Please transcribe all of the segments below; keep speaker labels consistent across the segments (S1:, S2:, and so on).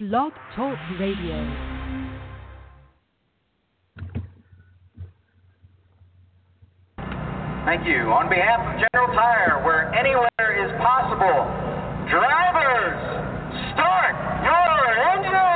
S1: Blog Talk Radio.
S2: Thank you. On behalf of General Tire, where anywhere is possible, drivers, start your
S3: engine!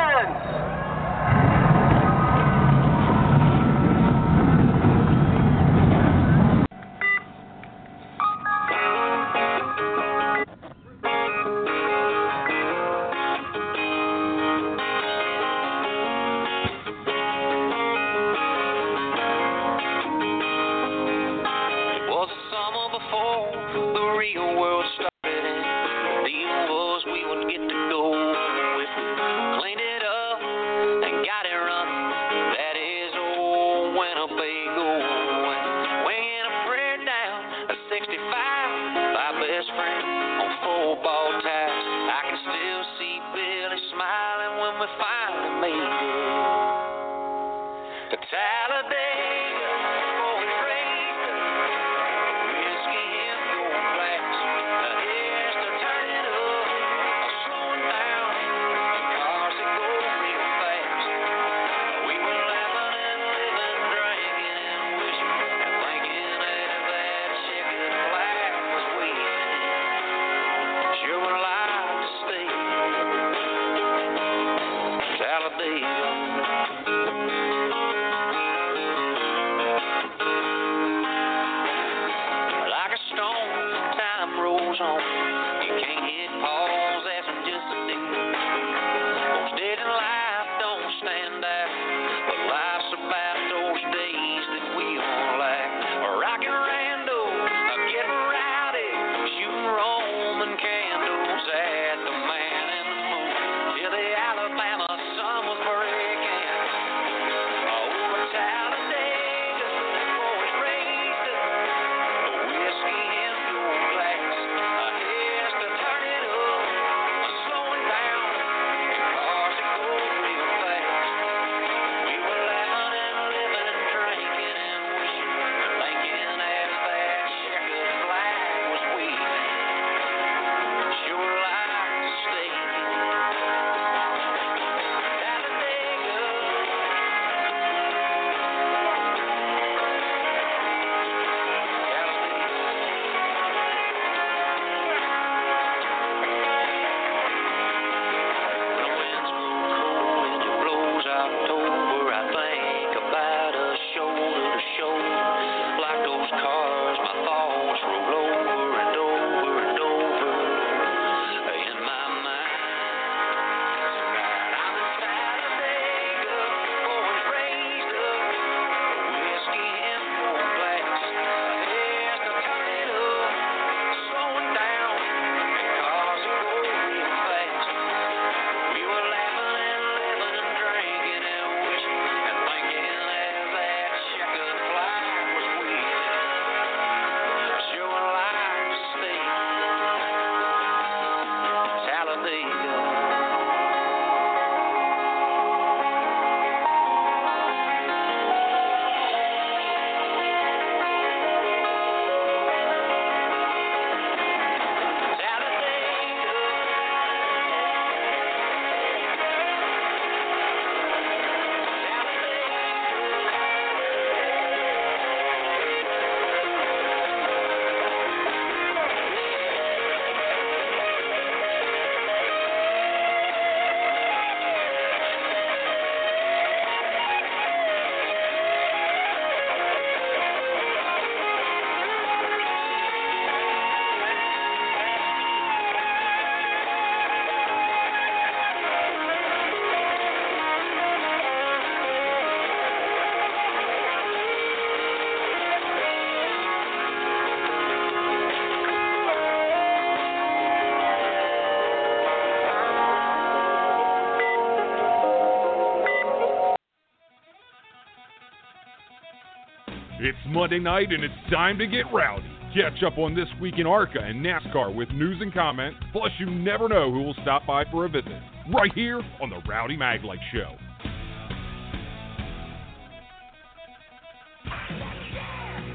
S3: Monday night, and it's time to get rowdy. Catch up on this week in ARCA and NASCAR with news and comment, plus you never know who will stop by for a visit, right here on the Rowdy Maglite Show.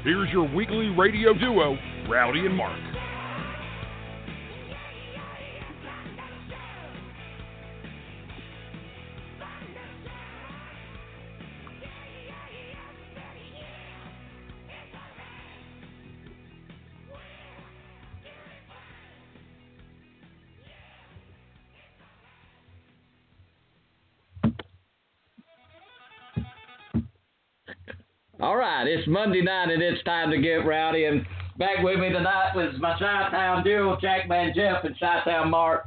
S3: Here's your weekly radio duo, Rowdy and Mark.
S4: All right, it's Monday night and it's time to get rowdy. And back with me tonight was my Chi-Town duo, Jackman Jeff and Chi-Town Mark.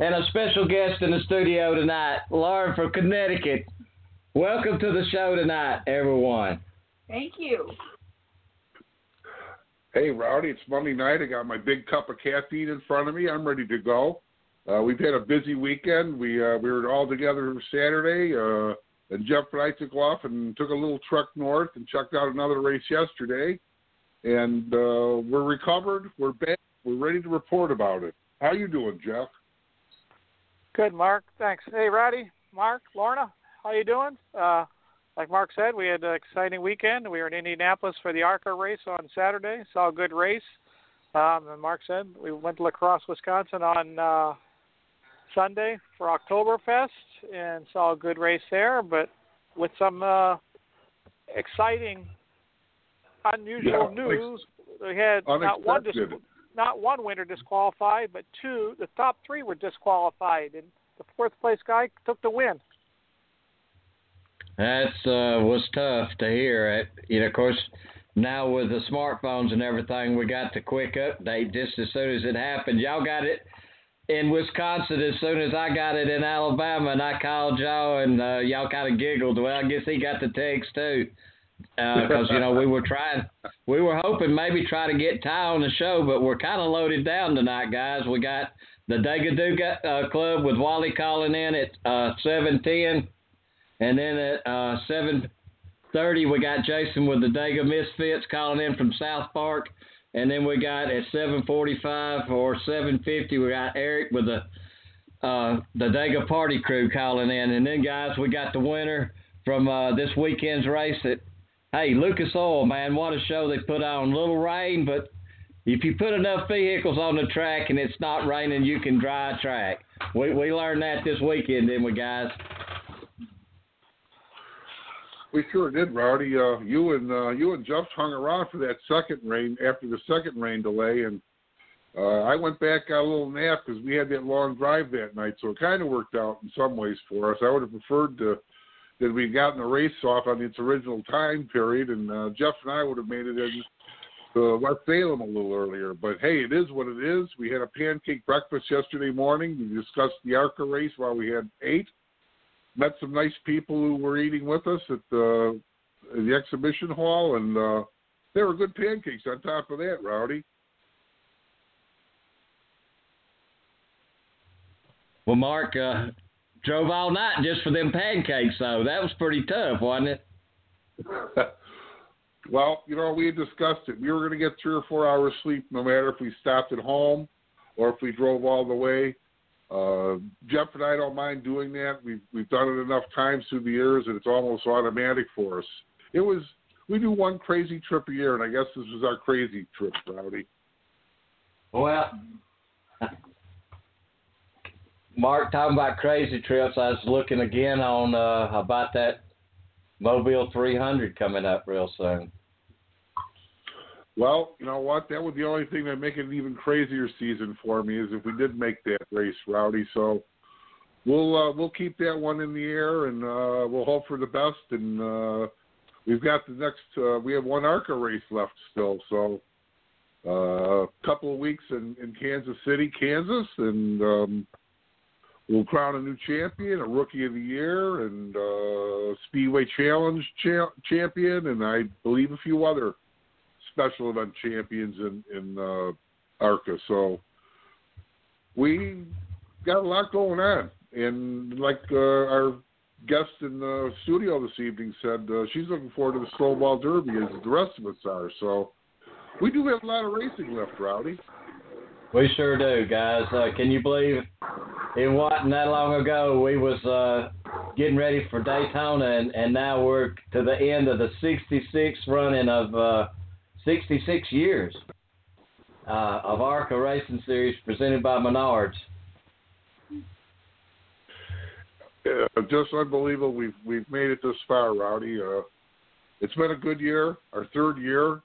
S4: And a special guest in the studio tonight, Lauren from Connecticut. Welcome to the show tonight, everyone.
S5: Thank you.
S6: Hey, Rowdy, it's Monday night. I got my big cup of caffeine in front of me. I'm ready to go. Uh, we've had a busy weekend. We uh, we were all together Saturday, uh, and Jeff and I took off and took a little truck north and checked out another race yesterday. And uh, we're recovered. We're back. We're ready to report about it. How you doing, Jeff?
S7: Good, Mark. Thanks. Hey, Rowdy, Mark, Lorna, how you doing? Uh, like Mark said, we had an exciting weekend. We were in Indianapolis for the ARCA race on Saturday. Saw a good race. Um, and Mark said we went to La Crosse, Wisconsin on uh, Sunday for Oktoberfest and saw a good race there, but with some uh, exciting, unusual
S6: Yeah,
S7: news. We had not one dis- not one winner disqualified, but two. The top three were disqualified, and the fourth place guy took the win.
S4: That's uh, was tough to hear. It, you know, of course, now with the smartphones and everything, we got the quick update just as soon as it happened. Y'all got it in Wisconsin as soon as I got it in Alabama, and I called y'all, and uh, y'all kind of giggled. Well, I guess he got the text too, because you know we were trying, we were hoping maybe try to get Ty on the show, but we're kind of loaded down tonight, guys. We got the Dagaduga uh, Club with Wally calling in at uh, seven ten. And then at uh, 7.30, we got Jason with the Dega Misfits calling in from South Park. And then we got at 7.45 or 7.50, we got Eric with the uh, the Dega Party Crew calling in. And then, guys, we got the winner from uh, this weekend's race at, hey, Lucas Oil, man, what a show they put on. Little rain, but if you put enough vehicles on the track and it's not raining, you can dry a track. We, we learned that this weekend, didn't we, guys?
S6: We sure did, Rowdy. Uh, you and uh, you and Jeff hung around for that second rain after the second rain delay, and uh, I went back got a little nap because we had that long drive that night, so it kind of worked out in some ways for us. I would have preferred to that we'd gotten the race off on its original time period, and uh, Jeff and I would have made it in to West Salem a little earlier. But hey, it is what it is. We had a pancake breakfast yesterday morning. We discussed the ARCA race while we had eight met some nice people who were eating with us at the the exhibition hall, and uh, there were good pancakes on top of that, Rowdy.
S4: Well, Mark uh, drove all night just for them pancakes, though. That was pretty tough, wasn't it?
S6: well, you know, we had discussed it. We were going to get three or four hours sleep no matter if we stopped at home or if we drove all the way. Uh, Jeff and I don't mind doing that. We've we've done it enough times through the years, and it's almost automatic for us. It was we do one crazy trip a year, and I guess this was our crazy trip, Rowdy.
S4: Well, Mark, talking about crazy trips, I was looking again on uh, about that Mobile 300 coming up real soon.
S6: Well, you know what? That was the only thing that make it an even crazier season for me is if we did make that race, Rowdy. So we'll uh, we'll keep that one in the air and uh, we'll hope for the best. And uh, we've got the next. Uh, we have one ARCA race left still, so uh, a couple of weeks in, in Kansas City, Kansas, and um, we'll crown a new champion, a rookie of the year, and uh, Speedway Challenge cha- champion, and I believe a few other special event champions in in uh, ARCA. So we got a lot going on, and like uh, our guest in the studio this evening said, uh, she's looking forward to the Snowball Derby as the rest of us are. So we do have a lot of racing left, Rowdy.
S4: We sure do, guys. Uh, can you believe it wasn't that long ago we was uh, getting ready for Daytona, and, and now we're to the end of the 66th running of uh, 66 years uh, of ARCA Racing Series presented by Menards.
S6: Uh, just unbelievable. We've we've made it this far, Rowdy. Uh, it's been a good year, our third year.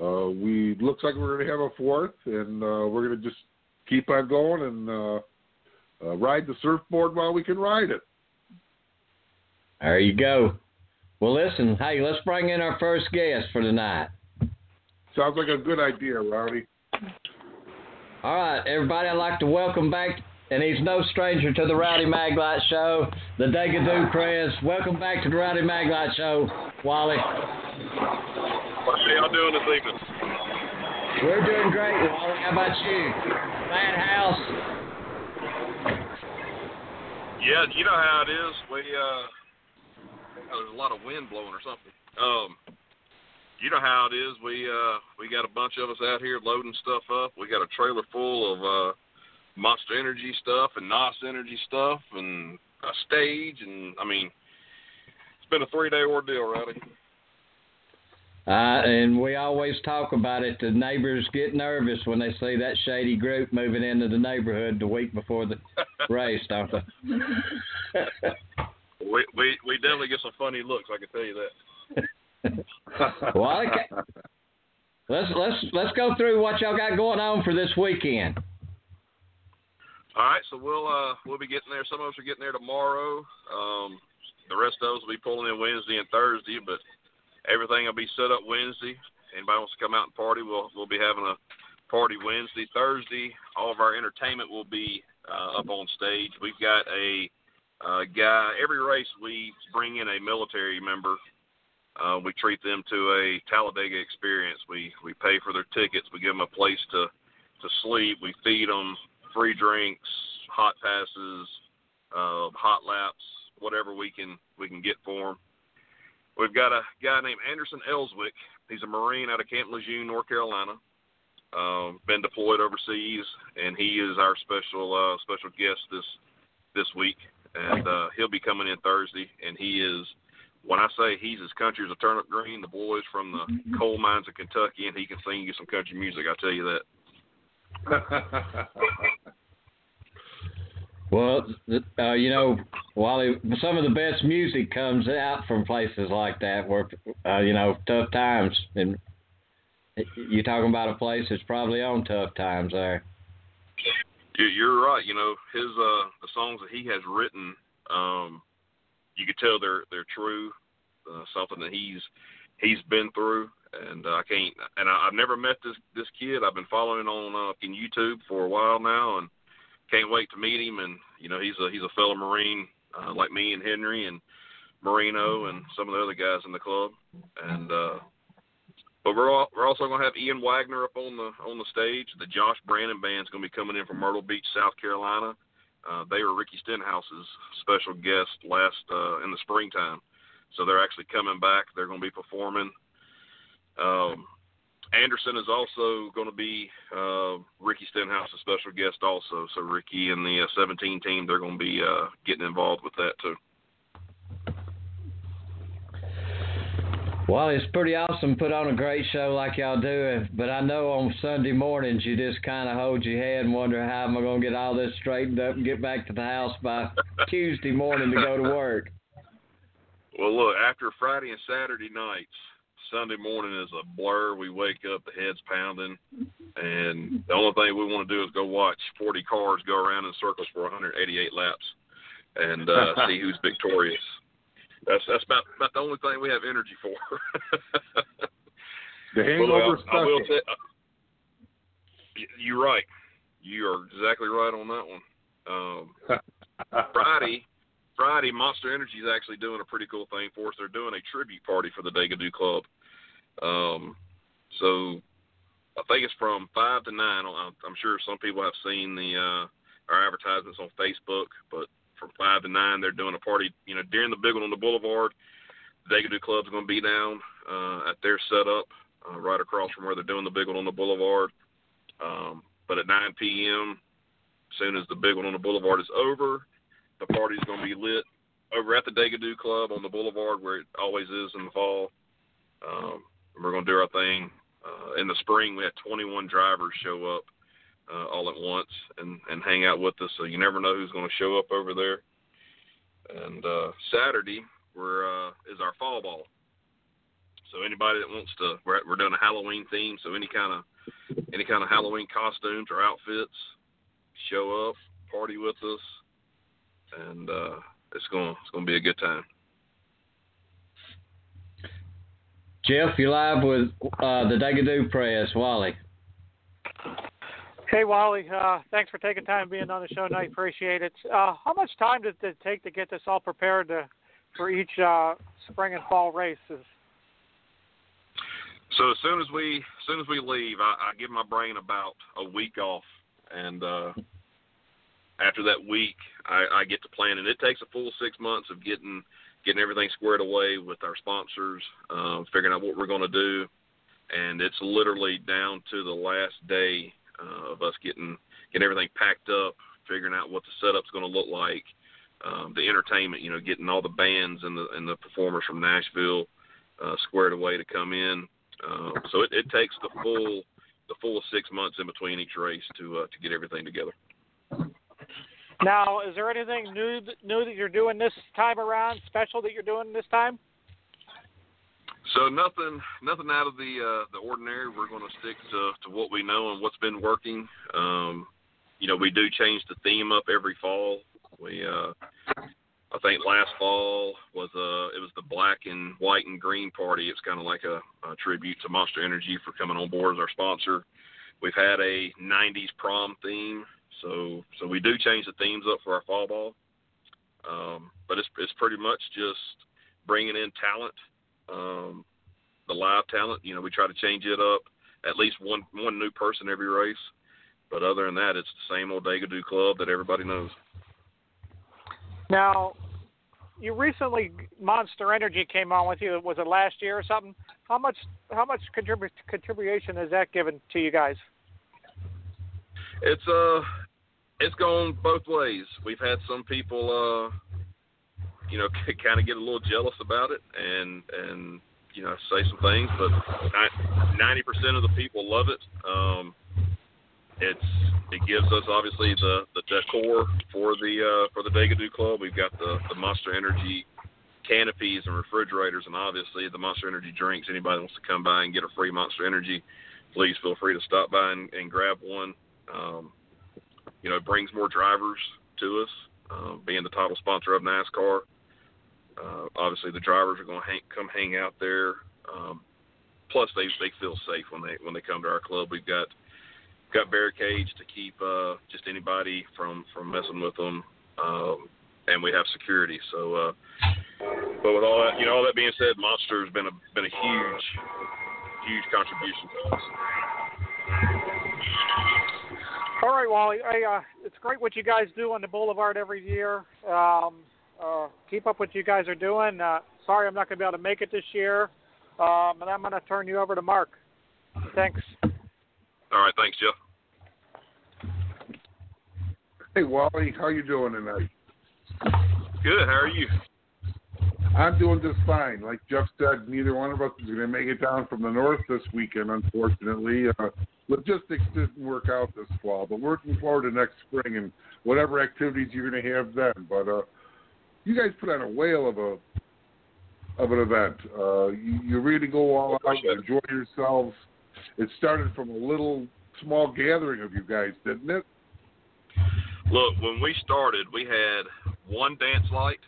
S6: Uh, we looks like we're going to have a fourth, and uh, we're going to just keep on going and uh, uh, ride the surfboard while we can ride it.
S4: There you go. Well, listen, hey, let's bring in our first guest for tonight.
S6: Sounds like a good idea, Rowdy.
S4: All right, everybody, I'd like to welcome back, and he's no stranger to the Rowdy Maglite Show, the Degadoo Prez. Welcome back to the Rowdy Maglite Show, Wally.
S5: What are y'all doing this evening?
S4: We're doing great, Wally. How about you? Madhouse.
S5: Yeah, you know how it is. We uh, there's a lot of wind blowing or something. Um, you know how it is. We uh, we got a bunch of us out here loading stuff up. We got a trailer full of uh, Monster Energy stuff and NOS Energy stuff and a stage and I mean, it's been a three day ordeal, Rowdy.
S4: Uh, and we always talk about it. The neighbors get nervous when they see that shady group moving into the neighborhood the week before the race, don't they?
S5: we we we definitely get some funny looks. I can tell you that.
S4: well, okay. let's let's let's go through what y'all got going on for this weekend.
S5: All right, so we'll uh we'll be getting there. Some of us are getting there tomorrow. Um, the rest of us will be pulling in Wednesday and Thursday, but everything will be set up Wednesday. Anybody wants to come out and party, we'll we'll be having a party Wednesday, Thursday. All of our entertainment will be uh, up on stage. We've got a uh, guy. Every race we bring in a military member. Uh, we treat them to a Talladega experience. We we pay for their tickets. We give them a place to to sleep. We feed them free drinks, hot passes, uh, hot laps, whatever we can we can get for them. We've got a guy named Anderson Elswick. He's a Marine out of Camp Lejeune, North Carolina. Um, been deployed overseas, and he is our special uh, special guest this this week. And uh, he'll be coming in Thursday. And he is, when I say he's as country as a turnip green, the boys from the coal mines of Kentucky, and he can sing you some country music. I tell you that.
S4: Well, uh, you know, Wally, some of the best music comes out from places like that where, uh, you know, tough times. And you're talking about a place that's probably on tough times there.
S5: You're right. You know, his uh, the songs that he has written, um, you could tell they're they're true. Uh, something that he's he's been through, and uh, I can't. And I, I've never met this this kid. I've been following on uh, in YouTube for a while now, and can't wait to meet him. And you know, he's a he's a fellow Marine uh, like me and Henry and Marino and some of the other guys in the club. And uh, but we're all, we're also going to have Ian Wagner up on the on the stage. The Josh Brandon band's going to be coming in from Myrtle Beach, South Carolina. Uh, they were Ricky Stenhouse's special guest last uh, in the springtime, so they're actually coming back. They're going to be performing. Um, Anderson is also going to be uh, Ricky Stenhouse's special guest also. So Ricky and the uh, 17 team, they're going to be uh, getting involved with that too.
S4: Well, it's pretty awesome. Put on a great show like y'all do, but I know on Sunday mornings you just kind of hold your head and wonder how am I going to get all this straightened up and get back to the house by Tuesday morning to go to work.
S5: Well, look, after Friday and Saturday nights, Sunday morning is a blur. We wake up, the head's pounding, and the only thing we want to do is go watch 40 cars go around in circles for 188 laps and uh, see who's victorious. That's that's about about the only thing we have energy for.
S6: the hangover
S5: well, I, I will say, uh, you're right. You are exactly right on that one. Um, Friday, Friday, Monster Energy is actually doing a pretty cool thing for us. They're doing a tribute party for the Degadoo Club. Um, so I think it's from five to nine. I'm sure some people have seen the uh, our advertisements on Facebook, but from five to nine, they're doing a party. You know, during the big one on the boulevard, the Degadoo Club's going to be down uh, at their setup uh, right across from where they're doing the big one on the boulevard. Um, but at 9 p.m., as soon as the big one on the boulevard is over, the party's going to be lit over at the Degadoo Club on the boulevard where it always is in the fall. Um, we're going to do our thing. Uh, in the spring, we had 21 drivers show up uh, all at once and, and hang out with us. So you never know who's going to show up over there. And uh, Saturday we're, uh, is our fall ball. So anybody that wants to, we're, we're doing a Halloween theme. So any kind of any kind of Halloween costumes or outfits, show up, party with us, and uh, it's going it's going to be a good time.
S4: Jeff, you're live with uh, the Dagadoo Press, Wally.
S7: Hey, Wally. Uh, thanks for taking time being on the show tonight. Appreciate it. Uh, how much time did it take to get this all prepared to, for each uh, spring and fall races?
S5: So as soon as we as soon as we leave, I, I give my brain about a week off, and uh, after that week, I, I get to plan, and it takes a full six months of getting getting everything squared away with our sponsors, uh, figuring out what we're going to do, and it's literally down to the last day uh, of us getting getting everything packed up, figuring out what the setup's going to look like, um, the entertainment, you know, getting all the bands and the and the performers from Nashville uh, squared away to come in. Uh, so it, it takes the full the full six months in between each race to uh, to get everything together.
S7: Now, is there anything new new that you're doing this time around, special that you're doing this time?
S5: So nothing, nothing out of the uh, the ordinary. We're going to stick to to what we know and what's been working. Um, you know, we do change the theme up every fall. We, uh, I think last fall was uh, it was the black and white and green party. It's kind of like a, a tribute to Monster Energy for coming on board as our sponsor. We've had a '90s prom theme, so so we do change the themes up for our fall ball. Um, but it's it's pretty much just bringing in talent um, the live talent. You know, we try to change it up at least one one new person every race. But other than that, it's the same old Dagadoo club that everybody knows.
S7: Now, you recently Monster Energy came on with you. Was it last year or something? How much how much contribu- contribution has that given to you guys?
S5: It's uh, it's gone both ways. We've had some people uh you know, kind of get a little jealous about it and and you know say some things, but ninety percent of the people love it. Um, it's it gives us obviously the the decor for the uh, for the Dagadoo Club. We've got the the Monster Energy canopies and refrigerators, and obviously the Monster Energy drinks. Anybody wants to come by and get a free Monster Energy, please feel free to stop by and, and grab one. Um, you know, it brings more drivers to us, uh, being the title sponsor of NASCAR. Uh, obviously, the drivers are going to hang, come hang out there. Um, plus, they they feel safe when they when they come to our club. We've got got barricades to keep uh, just anybody from from messing with them, um, and we have security. So, uh, but with all that, you know, all that being said, Monster has been a been a huge huge contribution to us.
S7: All right, Wally. Hey, uh, it's great what you guys do on the Boulevard every year. Um, uh, keep up what you guys are doing. Uh, sorry, I'm not going to be able to make it this year, um, and I'm going to turn you over to Mark. Thanks.
S5: All right, thanks, Jeff.
S6: Hey, Wally, how you doing tonight?
S5: Good. How are you?
S6: I'm doing just fine. Like Jeff said, neither one of us is going to make it down from the north this weekend, unfortunately. Uh, logistics didn't work out this fall, but we're looking forward to next spring and whatever activities you're going to have then. But uh, you guys put on a whale of a of an event. Uh, you, you really go all out, you enjoy yourselves. It started from a little small gathering of you guys, didn't it?
S5: Look, when we started, we had one dance light.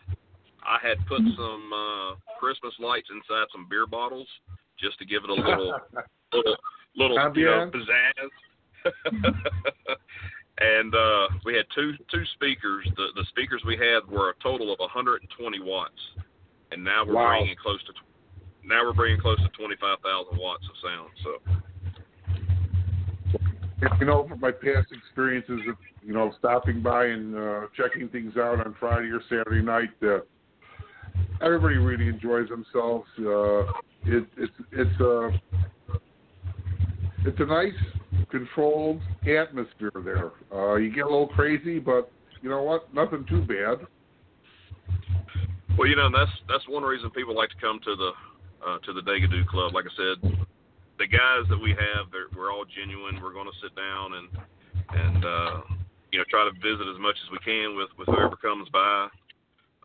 S5: I had put some uh, Christmas lights inside some beer bottles just to give it a little, little, little you know, pizzazz. and uh, we had two two speakers. The the speakers we had were a total of 120 watts, and now we're
S6: wow.
S5: bringing close to now we're bringing close to 25,000 watts of sound. So,
S6: you know, from my past experiences of you know stopping by and uh, checking things out on Friday or Saturday night, uh, everybody really enjoys themselves. Uh, it, it's it's a uh, it's a nice controlled atmosphere there. Uh, you get a little crazy, but you know what? Nothing too bad.
S5: Well, you know that's that's one reason people like to come to the uh, to the Dagadoo Club. Like I said, the guys that we have, we're all genuine. We're going to sit down and and uh, you know try to visit as much as we can with with whoever comes by.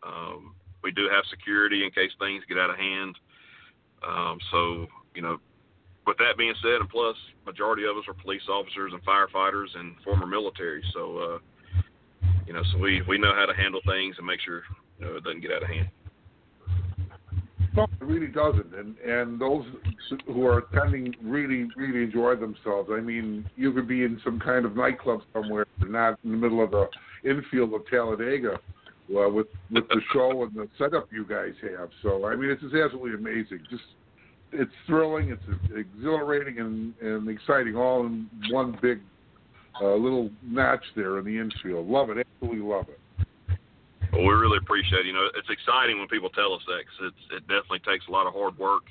S5: Um, we do have security in case things get out of hand. Um, so you know with that being said, and plus, majority of us are police officers and firefighters and former military. So, uh, you know, so we we know how to handle things and make sure you know it doesn't get out of hand.
S6: No, it really doesn't, and and those who are attending really really enjoy themselves. I mean, you could be in some kind of nightclub somewhere, not in the middle of the infield of Talladega, uh, with with the show and the setup you guys have. So I mean, it's just absolutely amazing. Just it's thrilling, it's exhilarating, and and exciting all in one big uh, little notch there in the infield. Love it, absolutely love it.
S5: Well, we really appreciate it. You know, it's exciting when people tell us that because it definitely takes a lot of hard work.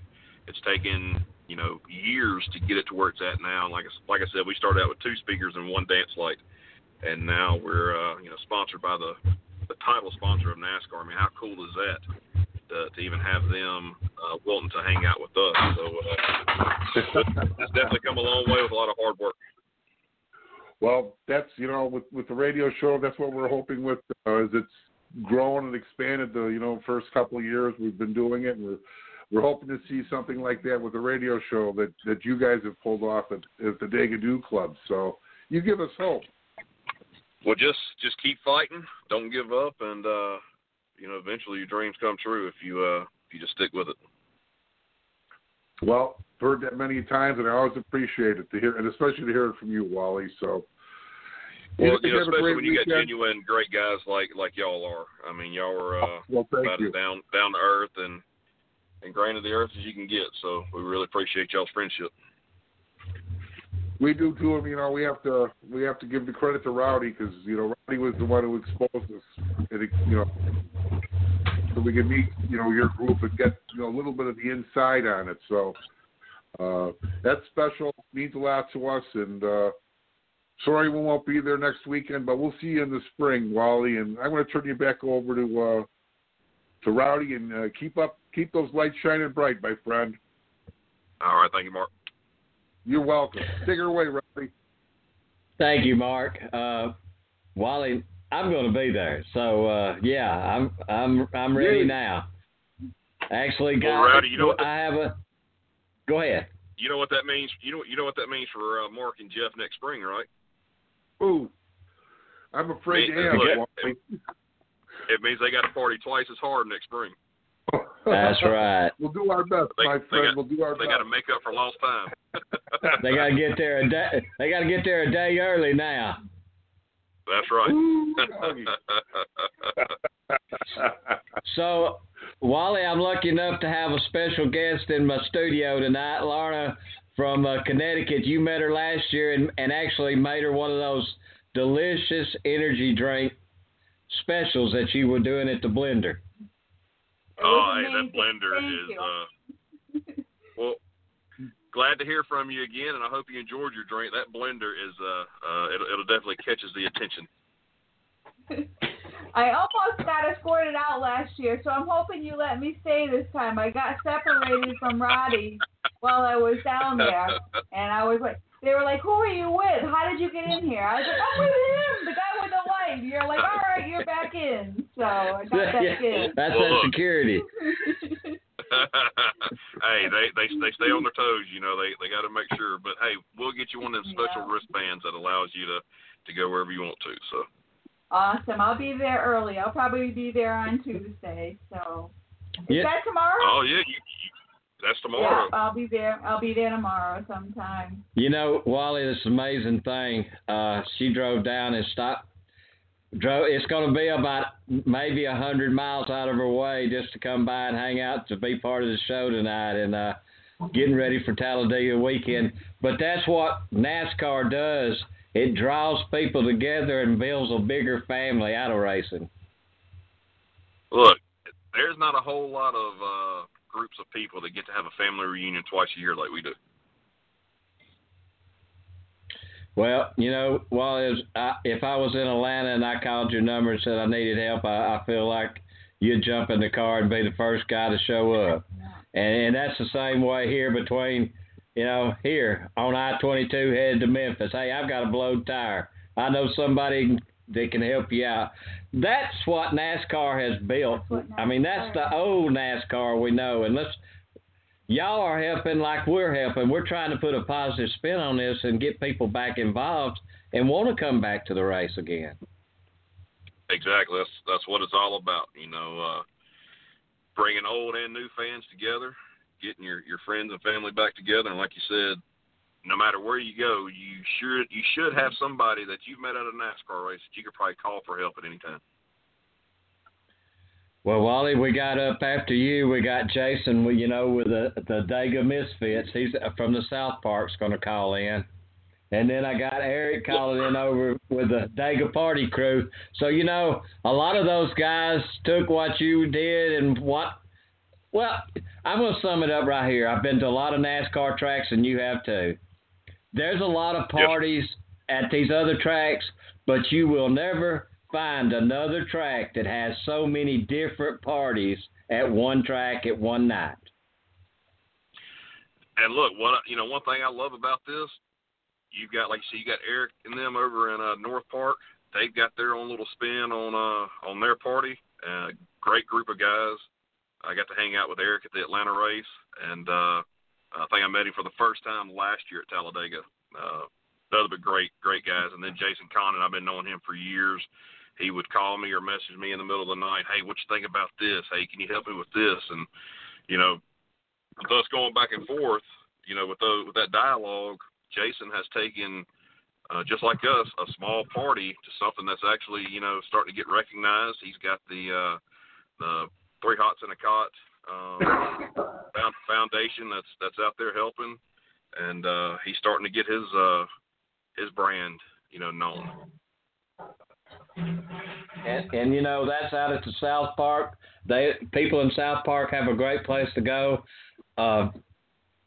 S5: It's taken you know years to get it to where it's at now. And like I, like I said, we started out with two speakers and one dance light, and now we're uh, you know sponsored by the the title sponsor of NASCAR. I mean, how cool is that? To, to even have them uh, willing to hang out with us. So uh, it's definitely come a long way with a lot of hard work.
S6: Well, that's you know with with the radio show, that's what we're hoping with uh, is it's grown and expanded the you know first couple of years we've been doing it and we're we're hoping to see something like that with the radio show that that you guys have pulled off at, at the Degadoo Club. So you give us hope.
S5: Well, just just keep fighting. Don't give up, and uh, you know eventually your dreams come true if you uh, if you just stick with it.
S6: Well, heard that many times, and I always appreciate it to hear, and especially to hear it from you, Wally. So
S5: well, you know, especially when you weekend. got genuine great guys like like y'all are. I mean, y'all are uh,
S6: well,
S5: about
S6: you.
S5: as down down to earth and and grain of the earth as you can get. So we really appreciate y'all's friendship.
S6: We do too. You know, we have to we have to give the credit to Rowdy because you know Rowdy was the one who exposed us. And you know, so we can meet you know your group and get you know a little bit of the inside on it. So uh, that's special. Means a lot to us and. uh Sorry we won't be there next weekend, but we'll see you in the spring, Wally. And I'm going to turn you back over to uh, to Rowdy and uh, keep up, keep those lights shining bright, my friend.
S5: All right, thank you, Mark.
S6: You're welcome. Take her away, Rowdy.
S4: Thank you, Mark. Uh, Wally, I'm going to be there, so uh, yeah, I'm I'm I'm ready now. Actually, guys,
S5: well, Rowdy, you know
S4: I have a. Go ahead.
S5: You know what that means? You know you know what that means for uh, Mark and Jeff next spring, right?
S6: Ooh, I'm afraid to ask.
S5: It, it means they got to party twice as hard next spring.
S4: That's right.
S6: we'll do our best,
S5: they,
S6: my friend.
S5: Got,
S6: we'll do our
S5: they
S6: best.
S5: got to make up for lost time.
S4: they got to get there a day. They got to get there a day early now.
S5: That's right.
S6: Ooh,
S4: so, Wally, I'm lucky enough to have a special guest in my studio tonight, Lorna from uh, Connecticut. You met her last year and, and actually made her one of those delicious energy drink specials that you were doing at the blender.
S5: Oh, hey, that blender is uh well glad to hear from you again and I hope you enjoyed your drink. That blender is uh uh it'll, it'll definitely catches the attention.
S8: I almost got escorted out last year, so I'm hoping you let me stay this time. I got separated from Rowdy while I was down there, and I was like, they were like, "Who are you with? How did you get in here?" I was like, "I'm with him, the guy with. You're like, "All right, you're back in." So I got back
S4: yeah,
S8: in.
S4: That's
S5: well,
S4: that
S5: look.
S4: security.
S5: hey, they, they they stay on their toes, you know. They they got to make sure. But hey, we'll get you one of them special
S8: Yeah.
S5: wristbands that allows you to to go wherever you want to. So
S8: Awesome. I'll be there early. I'll probably be there on Tuesday. So is
S4: Yeah.
S8: that tomorrow?
S5: oh yeah, you, you that's tomorrow.
S8: Yeah, I'll be there. I'll be there tomorrow sometime.
S4: You know, Wally, this amazing thing. Uh, she drove down and stopped. Drove. It's going to be about maybe a hundred miles out of her way just to come by and hang out to be part of the show tonight and uh, getting ready for Talladega weekend. But that's what NASCAR does. It draws people together and builds a bigger family out of racing.
S5: Look, there's not a whole lot of uh groups of people that get to have a family reunion twice a year like we do.
S4: Well, you know, while was, I, if I was in Atlanta and I called your number and said I needed help, I, I feel like you'd jump in the car and be the first guy to show up. And, and that's the same way here between, you know, here on I-22 headed to Memphis. Hey, I've got a blowed tire. I know somebody that can help you out. That's what NASCAR has built.
S8: What
S4: I mean, that's the old NASCAR we know. And let's y'all are helping like we're helping. We're trying to put a positive spin on this and get people back involved and want to come back to the race again.
S5: Exactly. That's that's what it's all about. You know, uh, bringing old and new fans together, getting your your friends and family back together, and like you said, no matter where you go, you should you should have somebody that you've met at a NASCAR race that you could probably call for help at any time.
S4: Well, Wally, we got up after you. We got Jason, you know, with the the Dega Misfits. He's uh, from the South Park's going to call in. And then I got Eric calling in over with the Dega Party crew. So, you know, a lot of those guys took what you did and what. Well, I'm going to sum it up right here. I've been to a lot of NASCAR tracks, and you have too. There's a lot of parties yep. at these other tracks, but you will never find another track that has so many different parties at one track at one night.
S5: And look, what you know, one thing I love about this, you've got like you see, you got Eric and them over in uh, North Park. They've got their own little spin on uh on their party. Uh, great group of guys. I got to hang out with Eric at the Atlanta race, and uh, I think I met him for the first time last year at Talladega. Uh, other but great, great guys. And then Jason Conant, I've been knowing him for years he would call me or message me in the middle of the night, hey, what you think about this? Hey, can you help me with this? And you know, with us going back and forth, you know, with those, with that dialogue, Jason has taken, uh, just like us, a small party to something that's actually, you know, starting to get recognized. He's got the uh, the three hots in a cot um, foundation that's that's out there helping, and uh, he's starting to get his uh, his brand, you know, known.
S4: And, and you know that's out at the South Park. They people in South Park have a great place to go. Uh,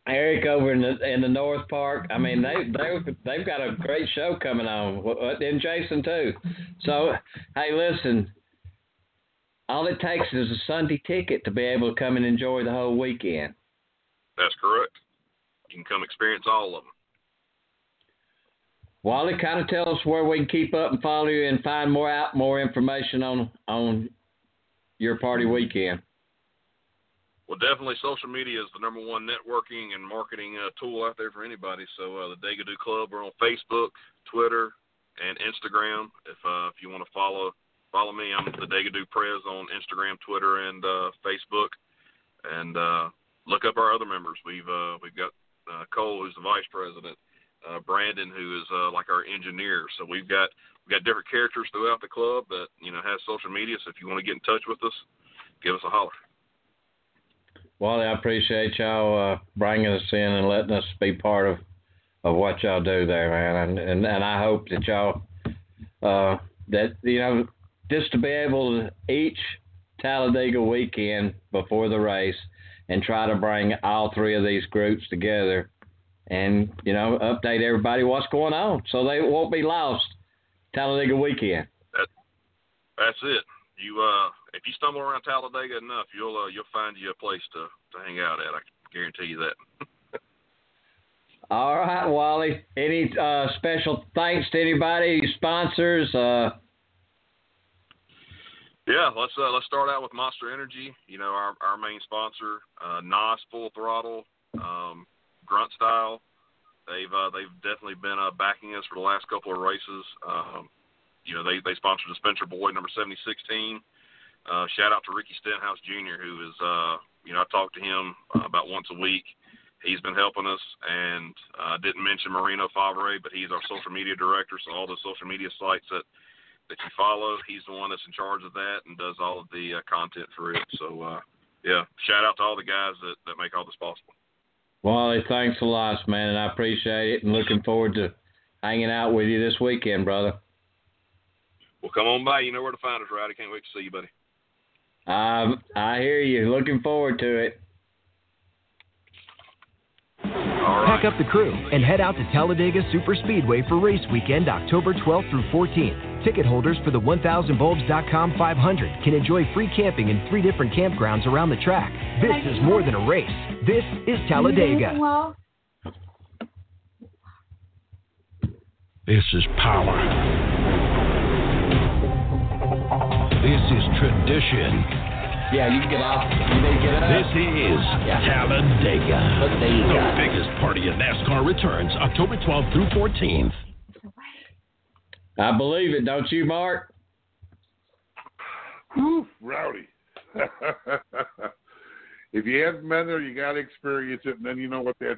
S4: Eric over in the in the North Park. I mean they they they've got a great show coming on, and Jason too. So hey, listen. All it takes is a Sunday ticket to be able to come and enjoy the whole weekend.
S5: That's correct. You can come experience all of them.
S4: Wally, kind of tell us where we can keep up and follow you and find more out more information on on your party weekend.
S5: Well, definitely social media is the number one networking and marketing uh, tool out there for anybody. So uh, the Degadoo Club, we're on Facebook, Twitter, and Instagram. If uh, if you want to follow follow me, I'm the Degadoo Prez on Instagram, Twitter, and uh, Facebook. And uh, look up our other members. We've uh, we've got Cole, who's the vice president uh, Brandon, who is uh, like our engineer. So we've got we've got different characters throughout the club that you know has social media. So if you want to get in touch with us, give us a holler.
S4: Wally, I appreciate y'all uh, bringing us in and letting us be part of of what y'all do there, man. And and, and I hope that y'all uh, that you know just to be able to each Talladega weekend before the race and try to bring all three of these groups together and you know update everybody what's going on so they won't be lost Talladega weekend.
S5: That, that's it. You uh, if you stumble around Talladega enough, you'll uh, you'll find you a place to to hang out at. I guarantee you that.
S4: All right, Wally. Any uh, special thanks to anybody, sponsors? Uh...
S5: Yeah, let's uh, let's start out with Monster Energy. You know, our our main sponsor, uh, NOS Full Throttle. Um, grunt style. They've uh, they've definitely been uh, backing us for the last couple of races. Um, you know, they they sponsored the Spencer Boyd number 7016. Uh, shout out to Ricky Stenhouse Jr., who is uh, you know I talk to him uh, about once a week. He's been helping us, and I uh, didn't mention Marino Favre, but he's our social media director. So all the social media sites that that you follow, he's the one that's in charge of that and does all of the uh, content for it. So uh, yeah, shout out to all the guys that that make all this possible.
S4: Wally, thanks a lot, man, and I appreciate it and looking forward to hanging out with you this weekend, brother.
S5: Well, come on by. You know where to find us, right? I Can't wait to see you, buddy.
S4: Um, I hear you. Looking forward to it.
S9: Pack up the crew and head out to Talladega Super Speedway for race weekend October 12th through 14th. Ticket holders for the 1000bulbs.com 500 can enjoy free camping in three different campgrounds around the track. This is more than a race. This is Talladega.
S10: This is power. This is tradition.
S4: Yeah, you can get off. You need get up.
S10: This is yeah. Talladega. The biggest party in NASCAR returns October 12th through 14th.
S4: I believe it, don't you, Mark?
S6: Whew, rowdy. if you haven't been there, you got to experience it, and then you know what that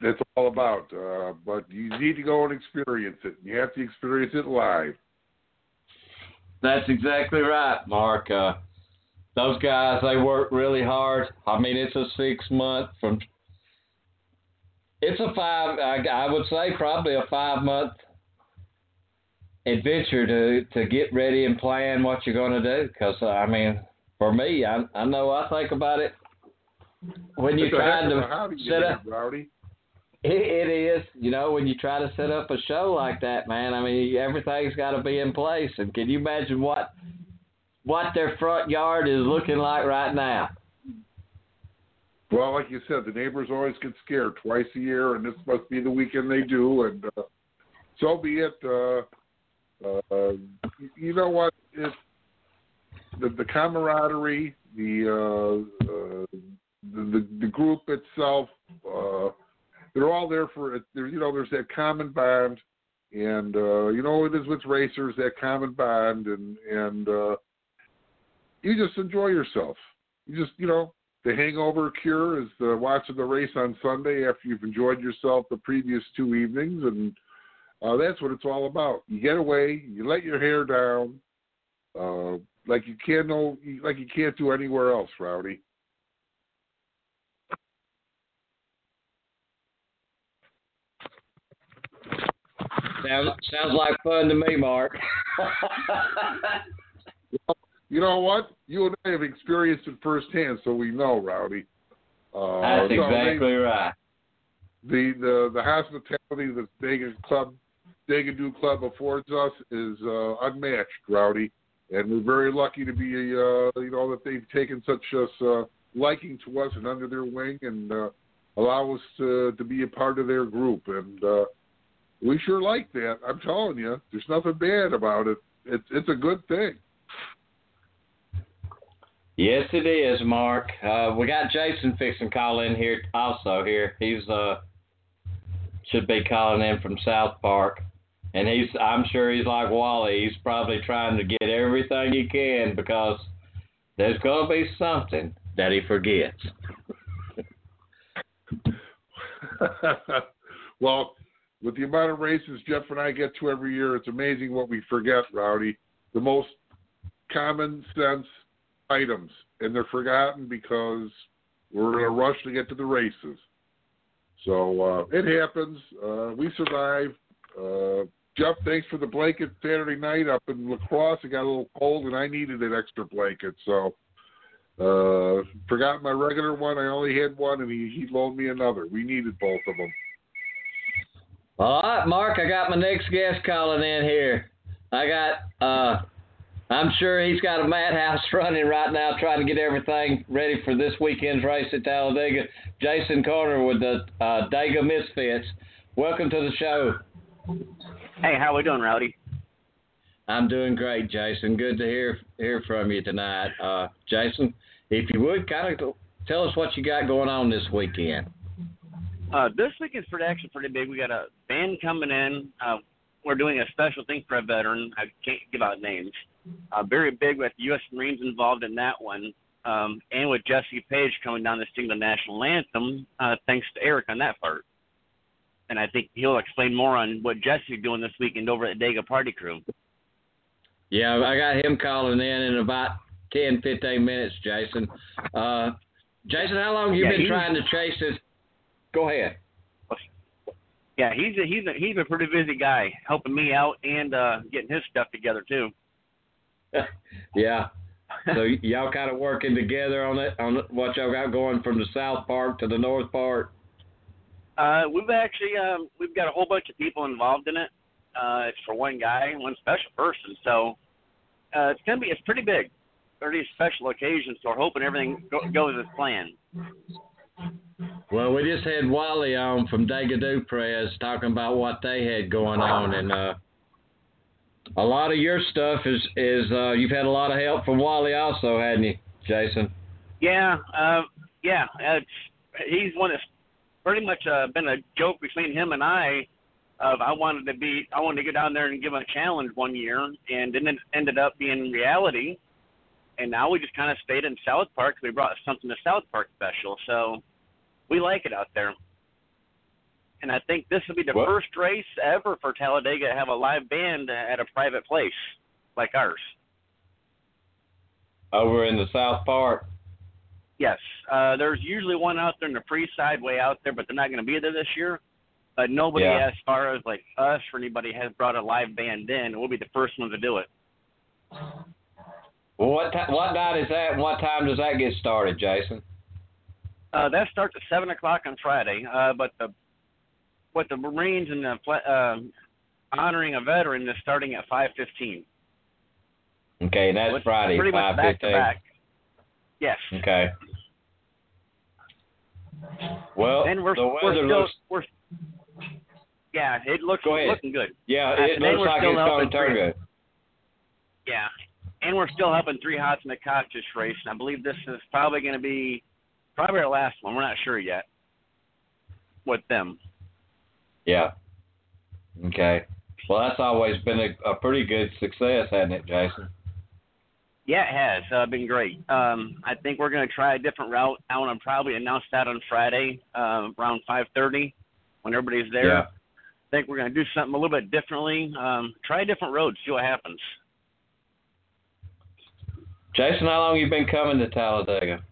S6: that's all about. Uh, but you need to go and experience it. You have to experience it live.
S4: That's exactly right, Mark. Uh, those guys, they work really hard. I mean, it's a six month from. It's a five. I, I would say probably a five month adventure to to get ready and plan what you're going to do. Because uh, I mean, for me, I I know I think about it when you're trying to set up. It is, you know, when you try to set up a show like that, man. I mean, everything's got to be in place. And can you imagine what what their front yard is looking like right now?
S6: Well, like you said, the neighbors always get scared twice a year, and this must be the weekend they do, and uh, so be it. Uh, uh, you know what? It, the, the camaraderie, the, uh, uh, the the group itself, uh, they're all there for there. You know, there's that common bond, and uh, you know it is with racers that common bond, and and uh, you just enjoy yourself. You just you know the hangover cure is the watching the race on Sunday after you've enjoyed yourself the previous two evenings, and uh, that's what it's all about. You get away, you let your hair down, uh, like you can't know, like you can't do anywhere else, Rowdy.
S4: Sounds sounds like fun to me, Mark.
S6: you know what? You and I have experienced it firsthand, so we know, Rowdy. Uh,
S4: That's exactly
S6: they,
S4: right.
S6: The the the hospitality that Dega Club Degadoo Club affords us is uh, unmatched, Rowdy, and we're very lucky to be uh, you know that they've taken such a uh, liking to us and under their wing and uh, allow us to to be a part of their group and. Uh, we sure like that. I'm telling you, there's nothing bad about it. It's it's a good thing.
S4: Yes, it is, Mark. Uh, we got Jason fixing call in here also. Here, he's uh should be calling in from South Park, and he's I'm sure he's like Wally. He's probably trying to get everything he can because there's gonna be something that he forgets.
S6: well, with the amount of races Jeff and I get to every year, it's amazing what we forget, Rowdy. The most common sense items, and they're forgotten because we're in a rush to get to the races. So uh, it happens. Uh, we survive. Uh, Jeff, thanks for the blanket Saturday night up in Lacrosse. It got a little cold, and I needed an extra blanket. So uh, forgot my regular one. I only had one, and he, he loaned me another. We needed both of them.
S4: All right, Mark, I got my next guest calling in here. I got, uh, I'm sure he's got a madhouse running right now trying to get everything ready for this weekend's race at Talladega. Jason Carter with the uh, Dega Misfits. Welcome to the show.
S11: Hey, how are we doing, Rowdy?
S4: I'm doing great, Jason. Good to hear hear from you tonight. Uh, Jason, if you would, kind of tell us what you got going on this weekend.
S11: Uh, this week is pretty actually pretty big. We got a band coming in. Uh, we're doing a special thing for a veteran. I can't give out names. Uh, very big with U.S. Marines involved in that one, um, and with Jesse Page coming down to sing the national anthem. Uh, thanks to Eric on that part. And I think he'll explain more on what Jesse's doing this weekend over at Dega Party Crew.
S4: Yeah, I got him calling in in about 10, 15 minutes, Jason. Uh, Jason, how long have you
S11: Yeah,
S4: been trying to chase this? Go ahead.
S11: Yeah, he's a, he's a, he's a pretty busy guy, helping me out and uh, getting his stuff together too.
S4: Yeah. So y- y'all kind of working together on it on what y'all got going from the south part to the north part.
S11: Uh, we've actually um, we've got a whole bunch of people involved in it. Uh, it's for one guy, one special person. So uh, it's gonna be it's pretty big, pretty special occasion. So we're hoping everything go, goes as planned.
S4: Well, we just had Wally on from Dagadoo Press talking about what they had going on, and uh, a lot of your stuff is is uh, you've had a lot of help from Wally also, hadn't you, Jason?
S11: Yeah, uh, yeah. It's, he's one that's pretty much uh, been a joke between him and I. Of I wanted to be, I wanted to go down there and give him a challenge one year, and then it ended up being reality. and now we just kind of stayed in South Park. We brought something to South Park special, so we like it out there. And I think this will be the
S4: What?
S11: first race ever for Talladega to have a live band at a private place like ours.
S4: Over in the South Park.
S11: Yes, uh, there's usually one out there in the free side way out there, but they're not going to be there this year. But nobody,
S4: Yeah.
S11: as far as like us or anybody, has brought a live band in. We'll be the first ones to do it.
S4: Well, what ti what night is that? and What time does that get started, Jason?
S11: Uh, that starts at seven o'clock on Friday. Uh, but the what the Marines and the uh, honoring a veteran is starting at five fifteen.
S4: Okay, that's
S11: So
S4: Friday,
S11: Pretty much back to back. Yes.
S4: Okay. Well,
S11: and we're
S4: the
S11: we're
S4: weather
S11: still
S4: looks.
S11: we're yeah, it looks
S4: Go ahead.
S11: looking good.
S4: Yeah,
S11: Uh,
S4: it
S11: and
S4: looks
S11: we're
S4: like
S11: still
S4: it's going to turn
S11: three-
S4: good.
S11: Yeah, and we're still helping three hots in the cocktail race, and I believe this is probably going to be probably our last one. We're not sure yet with them.
S4: Yeah. Okay. Well, that's always been a, a pretty good success, hasn't it, Jason?
S11: Yeah, it has uh, been great. Um, I think we're going to try a different route. I want to probably announce that on Friday uh, around 5:30 when everybody's there.
S4: Yeah.
S11: I think we're going to do something a little bit differently. Um, try a different road, see what happens.
S4: Jason, how long you been coming to Talladega?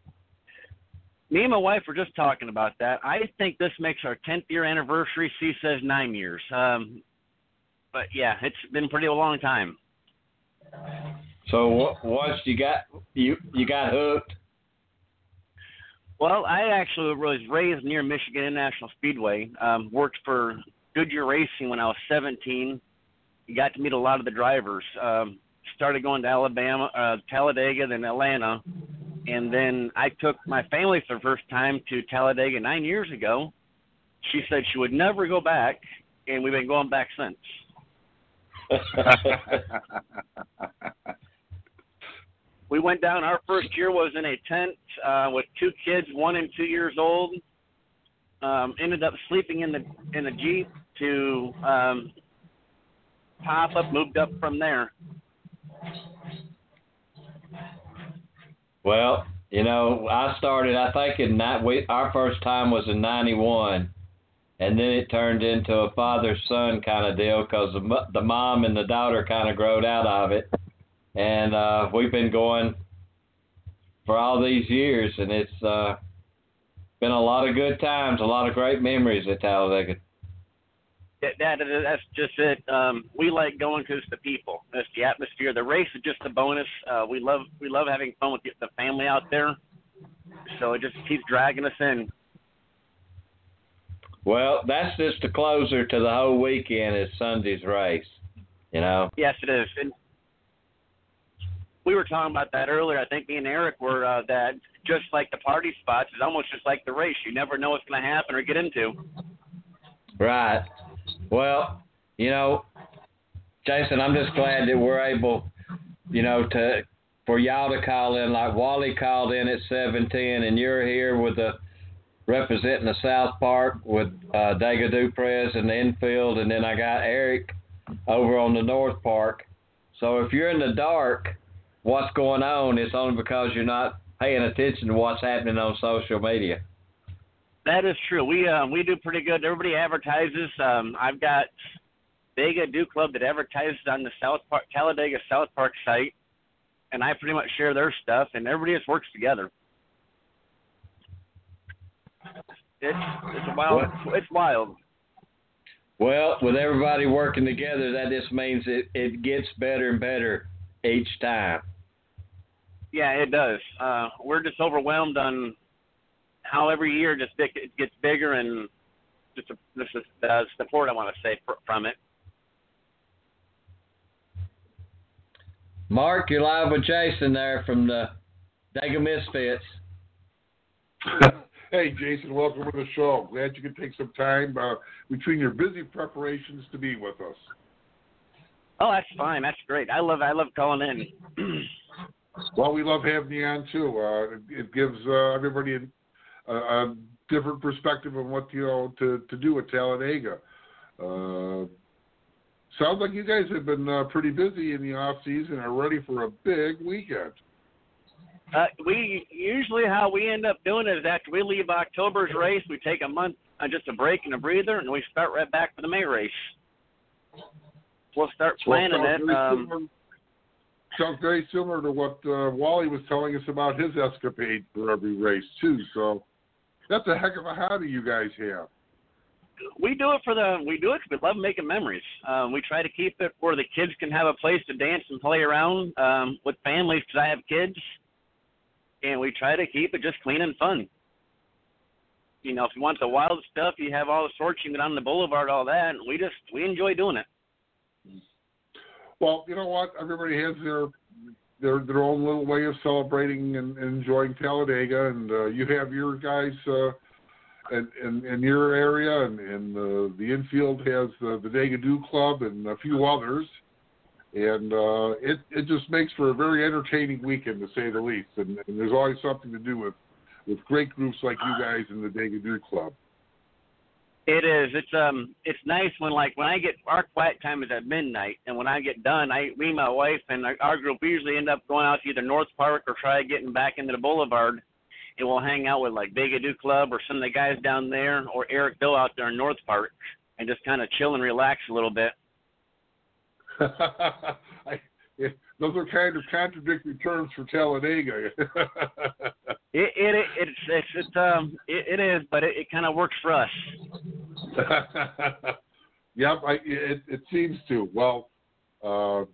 S11: Me and my wife were just talking about that. I think this makes our 10th year anniversary. She says nine years. Um, but yeah, it's been pretty a long time.
S4: So what? Once you got you you got hooked.
S11: Well, I actually was raised near Michigan International Speedway. Um, worked for Goodyear Racing when I was 17. Got to meet a lot of the drivers. Um, started going to Alabama, uh, Talladega, then Atlanta, and then I took my family for the first time to Talladega nine years ago. She said she would never go back, and we've been going back since. we went down. Our first year was in a tent uh, with two kids, one and two years old. Um, ended up sleeping in the in the jeep to um, pop up. Moved up from there.
S4: Well, you know, I started. I think in that we our first time was in '91, and then it turned into a father son kind of deal because the the mom and the daughter kind of growed out of it, and uh, we've been going for all these years, and it's uh, been a lot of good times, a lot of great memories at Talladega.
S11: That, that that's just it. Um, we like going because it's the people, it's the atmosphere. The race is just a bonus. Uh, we love we love having fun with the, the family out there. So it just keeps dragging us in.
S4: Well, that's just the closer to the whole weekend is Sunday's race. You know.
S11: Yes, it is. And we were talking about that earlier. I think me and Eric were uh, that just like the party spots, it's almost just like the race. You never know what's going to happen or get into.
S4: Right. Well, you know, Jason, I'm just glad that we're able, you know, to for y'all to call in like Wally called in at 710, and you're here with the representing the South Park with uh, Daga Duprez in the infield, and then I got Eric over on the North Park. So if you're in the dark, what's going on? It's only because you're not paying attention to what's happening on social media.
S11: That is true. We uh, we do pretty good. Everybody advertises. Um, I've got Degadoo Club that advertises on the South Park Talladega South Park site, and I pretty much share their stuff, and everybody just works together. It's it's wild. It's wild.
S4: Well, with everybody working together, that just means it, it gets better and better each time.
S11: Yeah, it does. Uh, we're just overwhelmed on how every year just it it gets bigger and just a, this is the support I want to say fr- from it.
S4: Mark, you're live with Jason there from the Dega Misfits.
S6: hey, Jason, welcome to the show. Glad you could take some time uh, between your busy preparations to be with us.
S11: Oh, that's fine. That's great. I love I love calling in.
S6: Well, we love having you on too. Uh, it, it gives uh, everybody a, a, different perspective on what you know to, to do at Talladega. Uh, sounds like you guys have been uh, pretty busy in the off season and are ready for a big weekend.
S11: Uh, we usually how we end up doing it is after we leave October's race, we take a month, uh, just a break and a breather, and we start right back for the May race. We'll start planning
S6: well,
S11: it. Um,
S6: sounds very similar to what uh, Wally was telling us about his escapade for every race too. So that's a heck of a hobby you guys have.
S11: we do it for the we do it 'cause we love making memories. Um, we try to keep it where the kids can have a place to dance and play around um, with families because I have kids, and we try to keep it just clean and fun. You know, if you want the wild stuff, you have all the sorts you can get on the boulevard, all that. And we just we enjoy doing it.
S6: Well, you know what? Everybody has their their their own little way of celebrating and, and enjoying Talladega, and uh, you have your guys uh, in, in in your area, and, and uh, the infield has uh, the Degadoo Club and a few others, and uh, it it just makes for a very entertaining weekend to say the least. And, and there's always something to do with with great groups like you guys in the Degadoo Club.
S11: It is. It's um. It's nice when like when I get our quiet time is at midnight, and when I get done, I me and my wife and our, our group usually end up going out to either North Park or try getting back into the Boulevard, and we'll hang out with like Degadoo Club or some of the guys down there or Eric Bill out there in North Park, and just kind of chill and relax a little bit.
S6: I, those are kind of contradictory terms for Talladega.
S11: It it, it it's it's it's um it, it is, but it, it kind of works for us.
S6: yep, I, it it seems to. Well, uh,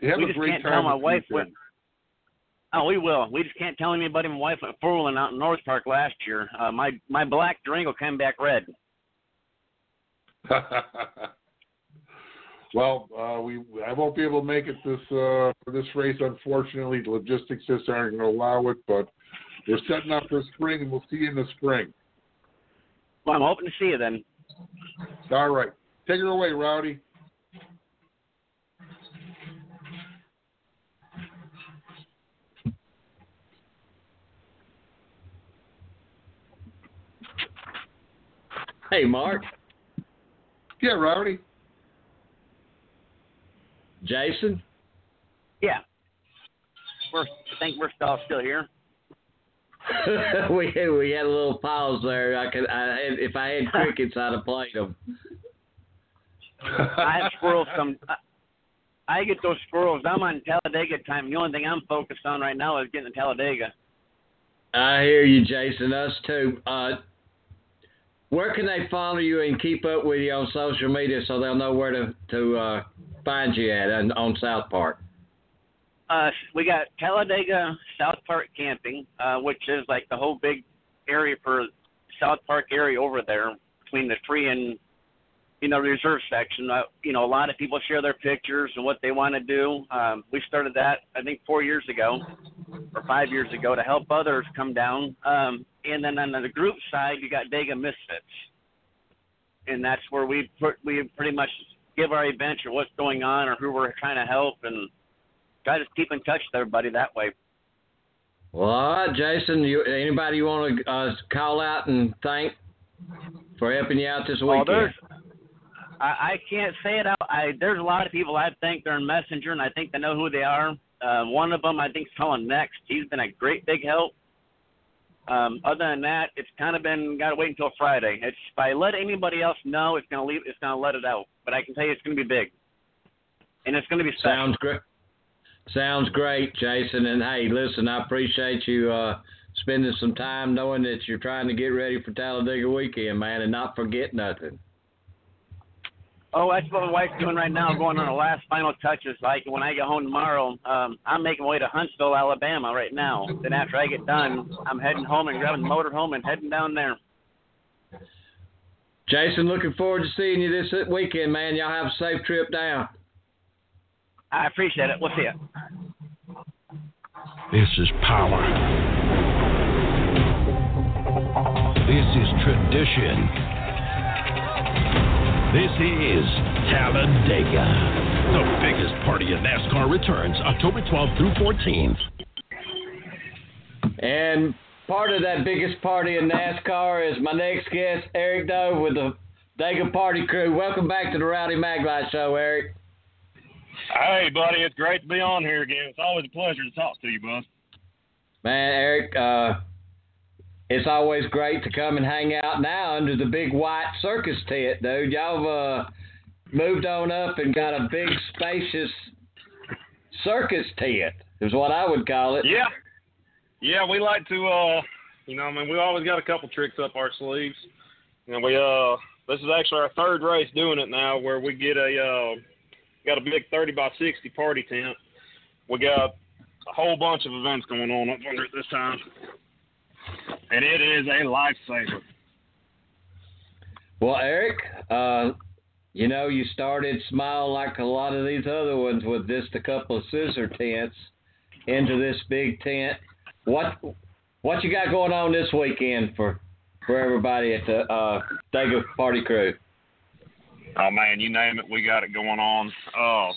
S6: you have
S11: we
S6: a
S11: just
S6: great
S11: can't
S6: time.
S11: tell my wife what. Oh, we will. We just can't tell anybody. My wife went four wheeling out in North Park last year. Uh, my my black Durango came back red.
S6: well, uh, we I won't be able to make it this uh, for this race. Unfortunately, the logistics just aren't going to allow it. But we're setting up for spring, and we'll see you in the spring.
S11: Well, I'm hoping to see you then.
S6: All right, take her away, Rowdy.
S4: Hey, Mark.
S6: Yeah, Rowdy.
S4: Jason.
S11: Yeah. We're, I think we're all still here.
S4: we we had a little pause there. I could, I had, if I had crickets, I'd have played them.
S11: I have squirrels come. I, I get those squirrels. I'm on Talladega time. The only thing I'm focused on right now is getting to Talladega.
S4: I hear you, Jason. Us too. Uh, where can they follow you and keep up with you on social media so they'll know where to to uh, find you at on, on South Park?
S11: Uh, we got Talladega South Park camping, uh, which is like the whole big area for South Park area over there between the free and you know reserve section. Uh, you know, a lot of people share their pictures and what they want to do. Um, we started that I think four years ago or five years ago to help others come down. Um, and then on the group side, you got Dega Misfits, and that's where we put, we pretty much give our events or what's going on or who we're trying to help and try to keep in touch with everybody that way.
S4: Well, all right, Jason. You, anybody you want to uh, call out and thank for helping you out this
S11: Well,
S4: weekend?
S11: there's, I, I can't say it out. I there's a lot of people I think they're in Messenger, and I think they know who they are. Uh, one of them I think is calling next. He's been a great big help. Um, other than that, it's kind of been got to wait until Friday. It's if I let anybody else know, it's gonna leave. It's gonna let it out. But I can tell you, it's gonna be big, and it's gonna be special.
S4: Sounds great. Sounds great, Jason. And hey, listen, I appreciate you uh, spending some time knowing that you're trying to get ready for Talladega weekend, man, and not forget nothing.
S11: Oh, that's what my wife's doing right now, going on the last final touches. Like when I get home tomorrow, um, I'm making my way to Huntsville, Alabama right now. Then after I get done, I'm heading home and grabbing the motor home and heading down there.
S4: Jason, looking forward to seeing you this weekend, man. Y'all have a safe trip down.
S11: I appreciate it. We'll see you.
S10: This is power. This is tradition. This is Talladega. The biggest party in NASCAR returns October 12th through 14th.
S4: And part of that biggest party in NASCAR is my next guest, Eric Dove with the Dega Party Crew. Welcome back to the Rowdy Maglite Show, Eric.
S12: Hey, buddy, it's great to be on here again. It's always a pleasure to talk to you, bud.
S4: Man, Eric, uh, it's always great to come and hang out now under the big white circus tent, dude. Y'all uh, moved on up and got a big, spacious circus tent, is what I would call it.
S12: Yeah. Yeah, we like to, uh, you know, I mean, we always got a couple tricks up our sleeves. And we, uh, this is actually our third race doing it now where we get a, uh, got a big 30 by 60 party tent. We got a whole bunch of events going on up under it this time. And it is a lifesaver.
S4: Well, Eric, uh, you know, you started smile like a lot of these other ones with just a couple of scissor tents into this big tent. What what you got going on this weekend for for everybody at the uh, Dega Party Crew?
S12: Oh man, you name it, we got it going on. Uh,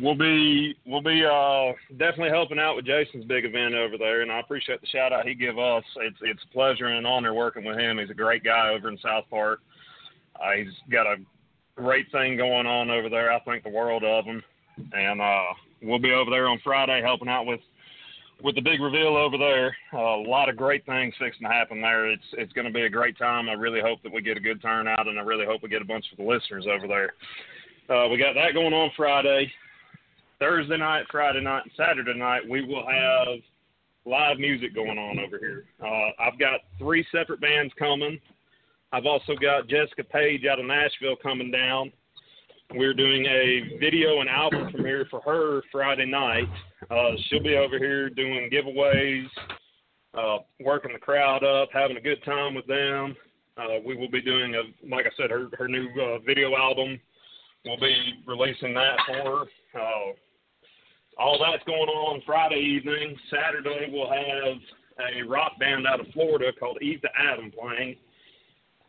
S12: we'll be we'll be uh, definitely helping out with Jason's big event over there, and I appreciate the shout out he give us. It's it's a pleasure and an honor working with him. He's a great guy over in South Park. Uh, he's got a great thing going on over there. I think the world of him, and uh, we'll be over there on Friday helping out with with the big reveal over there. Uh, a lot of great things fixing to happen there. It's it's going to be a great time. I really hope that we get a good turnout, and I really hope we get a bunch of the listeners over there. Uh, we got that going on Friday. Thursday night, Friday night, and Saturday night, we will have live music going on over here. Uh, I've got three separate bands coming. I've also got Jessica Page out of Nashville coming down. We're doing a video and album premiere for her Friday night. Uh, she'll be over here doing giveaways, uh, working the crowd up, having a good time with them. Uh, we will be doing a, like I said, her her new uh, video album. We'll be releasing that for her. Uh, all that's going on Friday evening. Saturday we'll have a rock band out of Florida called Eve to Adam playing.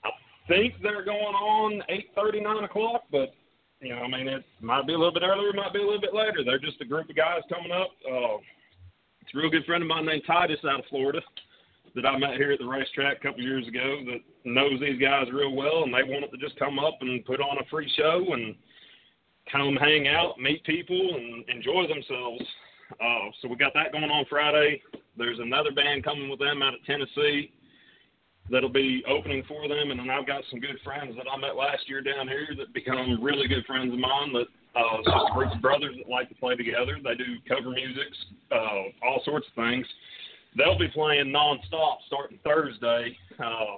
S12: I think they're going on eight thirty, nine o'clock, but you know, I mean, it might be a little bit earlier, might be a little bit later. They're just a group of guys coming up. Uh, it's a real good friend of mine named Titus out of Florida that I met here at the racetrack a couple years ago that knows these guys real well, and they wanted to just come up and put on a free show and come hang out, meet people, and enjoy themselves. Uh, so we got that going on Friday. There's another band coming with them out of Tennessee that'll be opening for them, and then I've got some good friends that I met last year down here that become really good friends of mine. That uh, just a of brothers that like to play together. They do cover music, uh, all sorts of things. They'll be playing nonstop starting Thursday. Uh,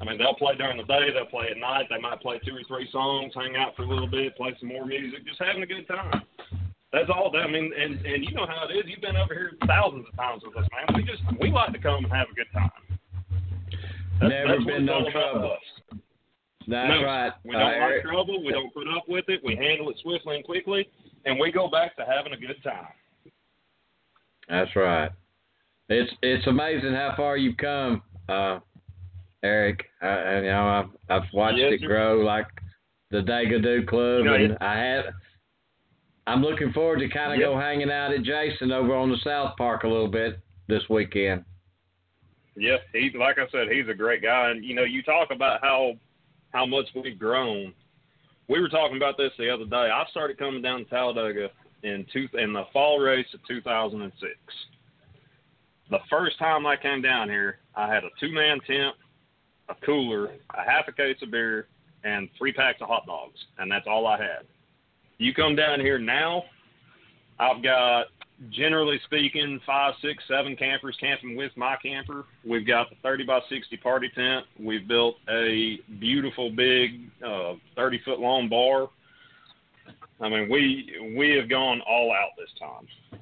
S12: I mean, they'll play during the day, they'll play at night. They might play two or three songs, hang out for a little bit, play some more music, just having a good time. That's all. That, I mean, and and you know how it is. You've been over here thousands of times with us, man. We just we like to come and have a good time. That's,
S4: Never
S12: that's
S4: been no
S12: what it's all about
S4: trouble.
S12: us.
S4: That's
S12: no,
S4: right.
S12: We don't
S4: Uh,
S12: like trouble. We don't put up with it. We handle it swiftly and quickly, and we go back to having a good time.
S4: That's right. It's it's amazing how far you've come, uh, Eric. I, I, you know, I've I've watched
S12: Yes,
S4: it grow like the Degadoo Club,
S12: You know,
S4: and I had. I'm looking forward to kind of
S12: Yep.
S4: go hanging out at Jason over on the South Park a little bit this weekend.
S12: Yeah, he like I said, he's a great guy, and you know, you talk about how how much we've grown. We were talking about this the other day. I started coming down to Talladega in two in the fall race of 2006. The first time I came down here, I had a two man tent, a cooler, a half a case of beer, and three packs of hot dogs, and that's all I had. You come down here now, I've got generally speaking, five, six, seven campers camping with my camper. We've got the 30 by 60 party tent. We've built a beautiful big uh, 30 foot long bar. I mean, we we have gone all out this time,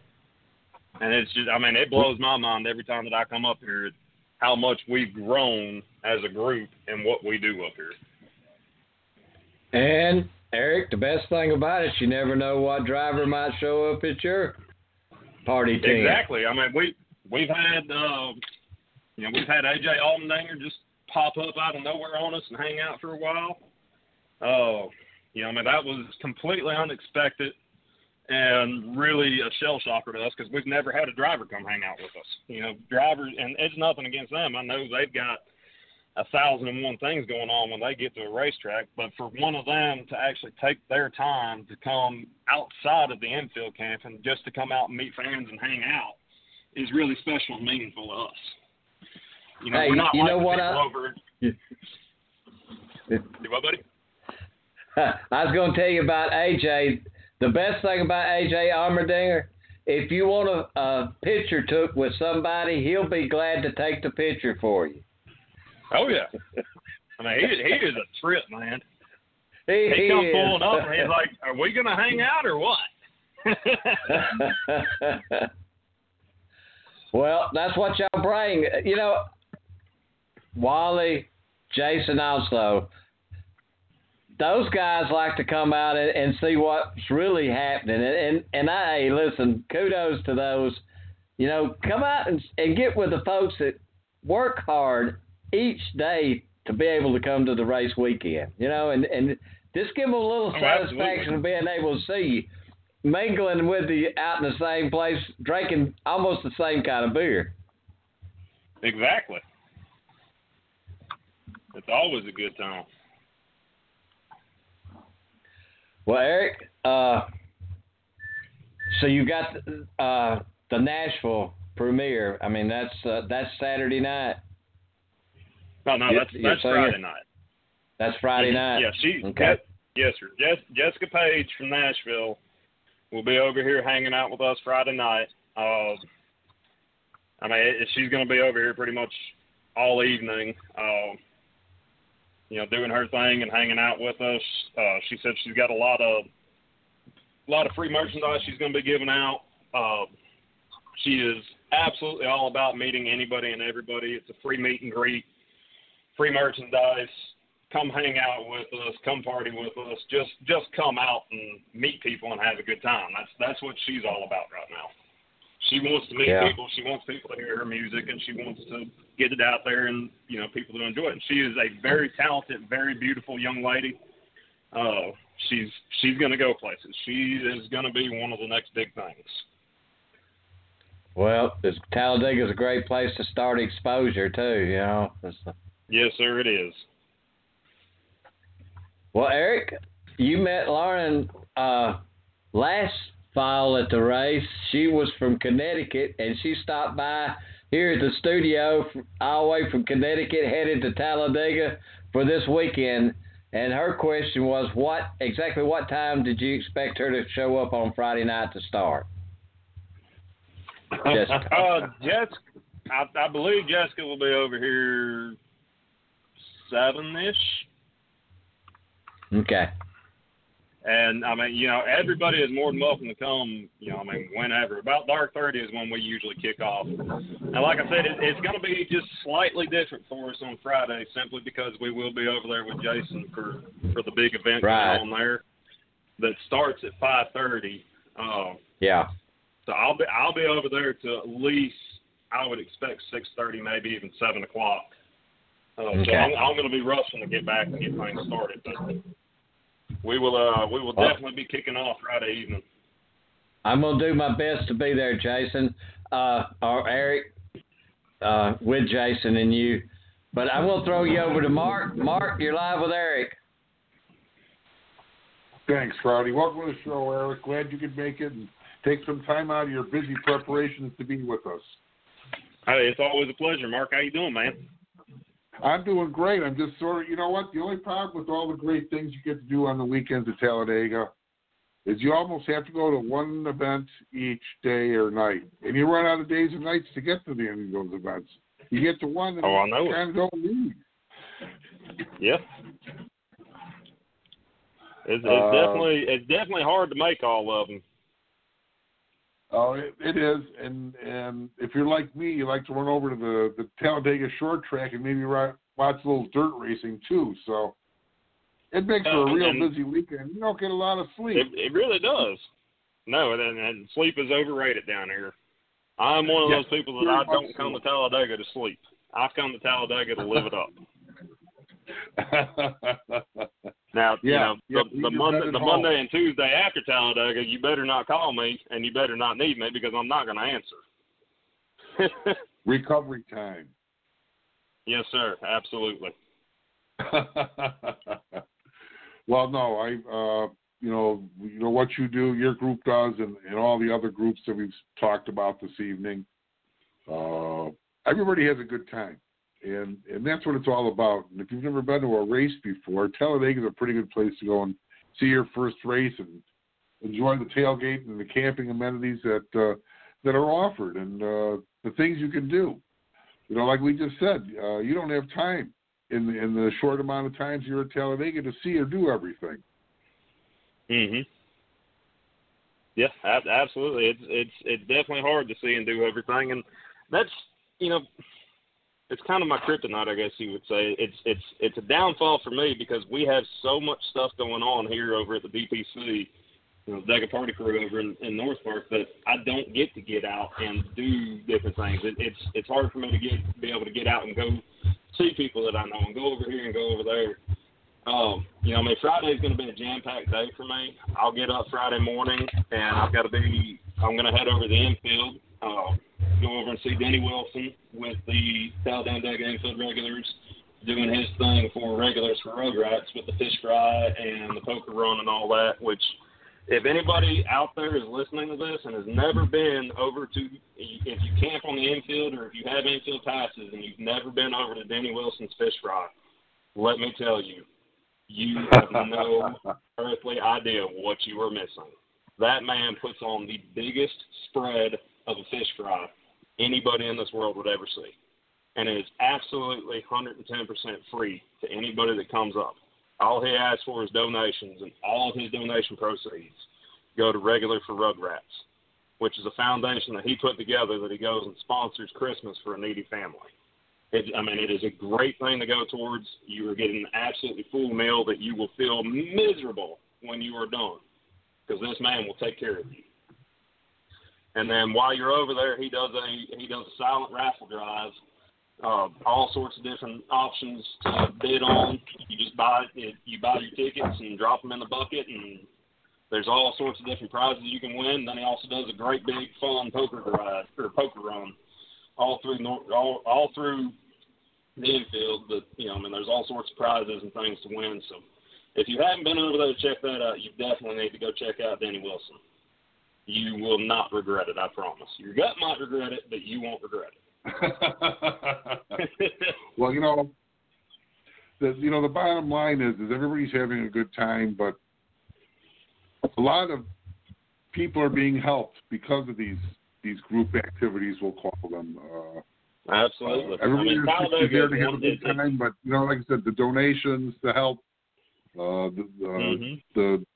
S12: and it's just I mean it blows my mind every time that I come up here how much we've grown as a group and what we do up here.
S4: And Eric, the best thing about it, you never know what driver might show up at your party tent.
S12: Exactly. I mean, we we've had uh, you know we've had AJ Allmendinger just pop up out of nowhere on us and hang out for a while. Oh, you know, I mean that was completely unexpected and really a shell shocker to us because we've never had a driver come hang out with us. You know, drivers, and it's nothing against them. I know they've got a thousand and one things going on when they get to a racetrack, but for one of them to actually take their time to come outside of the infield camping just to come out and meet fans and hang out is really special and meaningful to us. You know,
S4: Hey,
S12: we're not
S4: you
S12: like
S4: know what I-
S12: over.
S4: Yeah.
S12: What, buddy?
S4: I was going to tell you about AJ. The best thing about AJ Allmendinger, if you want a, a picture took with somebody, he'll be glad to take the picture for you.
S12: Oh yeah. I mean, he he is a trip, man.
S4: He,
S12: He,
S4: he
S12: comes pulling up and he's like, "Are we gonna hang out or what?"
S4: well, that's what y'all bring. You know, Wally, Jason also, those guys like to come out and, and see what's really happening. And, and, and I, hey, listen, kudos to those. You know, come out and, and get with the folks that work hard each day to be able to come to the race weekend. You know, and, and just give them a little
S12: Oh,
S4: satisfaction
S12: absolutely.
S4: of being able to see you mingling with you out in the same place, drinking almost the same kind of beer.
S12: Exactly. It's always a good time.
S4: Well, Eric, uh, so you got uh, the Nashville premiere. I mean, that's uh, that's Saturday night.
S12: No, no, that's
S4: yes,
S12: that's. Friday night.
S4: That's Friday
S12: Mhm.
S4: night.
S12: Yeah, she.
S4: Okay.
S12: Yes, sir. Jess, Jessica Page from Nashville will be over here hanging out with us Friday night. Uh, I mean, she's going to be over here pretty much all evening. Uh, you know, doing her thing and hanging out with us. Uh, she said she's got a lot of a lot of free merchandise she's going to be giving out. Uh, she is absolutely all about meeting anybody and everybody. It's a free meet and greet, free merchandise. Come hang out with us. Come party with us. Just just come out and meet people and have a good time. That's that's what she's all about right now. She wants to meet
S4: Yeah.
S12: people. She wants people to hear her music, and she wants to get it out there and you know people to enjoy it. And she is a very talented, very beautiful young lady. Uh, she's she's going to go places. She is going to be one of the next big things.
S4: Well, this Talladega is a great place to start exposure too. You know.
S12: Yes, sir, it is.
S4: well, Eric, you met Lauren uh, last fall at the race. She was from Connecticut, and she stopped by here at the studio all the way from Connecticut, headed to Talladega for this weekend. And her question was, what exactly what time did you expect her to show up on Friday night to start? Jessica.
S12: uh, Jessica, I, I believe Jessica will be over here seven ish.
S4: Okay.
S12: And I mean, you know, everybody is more than welcome to come. You know, I mean, whenever. About dark thirty is when we usually kick off. And like I said, it, it's going to be just slightly different for us on Friday, simply because we will be over there with Jason for for the big event
S4: Right.
S12: on there that starts at five thirty. Uh,
S4: Yeah.
S12: so I'll be I'll be over there to at least I would expect six thirty, maybe even seven o'clock. Uh,
S4: Okay.
S12: So I'm, I'm going to be rushing to get back and get things started, but we will uh we will
S4: Well-
S12: definitely be kicking off Friday evening.
S4: I'm gonna do my best to be there, Jason, uh, or Eric, uh, with Jason and you. But I will throw you over to Mark. Mark, you're live with Eric.
S6: Thanks, Rowdy. Welcome to the show, Eric. Glad you could make it and take some time out of your busy preparations to be with us.
S12: Hey, it's always a pleasure, Mark. How you doing, man?
S6: I'm doing great. I'm just sort of, you know what? The only problem with all the great things you get to do on the weekends at Talladega is you almost have to go to one event each day or night, and you run out of days and nights to get to the end of those events. You get to one, and
S12: Oh, I know
S6: you kind of don't need.
S12: Yeah. It's, it's
S6: Uh,
S12: definitely it's definitely hard to make all of them.
S6: Oh, it, it is, and and if you're like me, you like to run over to the the Talladega short track and maybe ri watch a little dirt racing too. So it makes for a real busy weekend. You don't get a lot of sleep.
S12: It, it really does. No, and, and sleep is overrated down here. I'm one of those people that I don't come to Talladega to sleep. I come to Talladega to live it up. Now, you know,
S6: yeah,
S12: the, the Monday, the. Monday and Tuesday after Talladega, you better not call me and you better not need me because I'm not going to answer.
S6: Recovery time.
S12: yes, sir. Absolutely.
S6: well, no, I, uh, you know, you know what you do, your group does, and, and all the other groups that we've talked about this evening. uh, everybody has a good time, and and that's what it's all about. And if you've never been to a race before, Talladega is a pretty good place to go and see your first race and enjoy the tailgate and the camping amenities that uh, that are offered and uh, the things you can do. You know, like we just said, uh, you don't have time in the, in the short amount of times you're at Talladega to see or do everything.
S12: Mhm. Yeah, ab- absolutely. It's it's it's definitely hard to see and do everything, and that's you know, it's kind of my kryptonite, I guess you would say. It's it's it's a downfall for me because we have so much stuff going on here over at the DPC, you know, Dega Party Crew over in, in North Park that I don't get to get out and do different things. It, it's it's hard for me to get be able to get out and go see people that I know and go over here and go over there. Um, you know, I mean, Friday's going to be a jam-packed day for me. I'll get up Friday morning, and I've got to be. I'm going to head over to the infield, uh, go over and see Denny Wilson with the Talladega Infield regulars, doing his thing for regulars for road rats with the fish fry and the poker run and all that. Which, if anybody out there is listening to this and has never been over to, if you camp on the infield or if you have infield passes and you've never been over to Denny Wilson's fish fry, let me tell you, you have no earthly idea what you are missing. That man puts on the biggest spread of a fish fry anybody in this world would ever see. And it is absolutely 110% free to anybody that comes up. All he asks for is donations, and all of his donation proceeds go to Regular for Rugrats, which is a foundation that he put together that he goes and sponsors Christmas for a needy family. It, I mean, it is a great thing to go towards. You are getting an absolutely full meal that you will feel miserable when you are done, because this man will take care of you. And then while you're over there, he does a he does a silent raffle drive. Uh, all sorts of different options to bid on. You just buy it, you buy your tickets and drop them in the bucket, and there's all sorts of different prizes you can win. Then he also does a great big fun poker drive or poker run all through all all through the infield. But you know, I mean, there's all sorts of prizes and things to win. So if you haven't been over there to check that out, you definitely need to go check out Danny Wilson. You will not regret it, I promise. Your gut might regret it, but you won't regret it.
S6: well, you know, the you know the bottom line is is everybody's having a good time, but a lot of people are being helped because of these these group activities. We'll call them. Uh,
S12: Absolutely.
S6: Uh, everybody
S12: I mean,
S6: to have a good time, but you know, like I said, the donations, the help, uh, the the,
S12: Mhm.
S6: the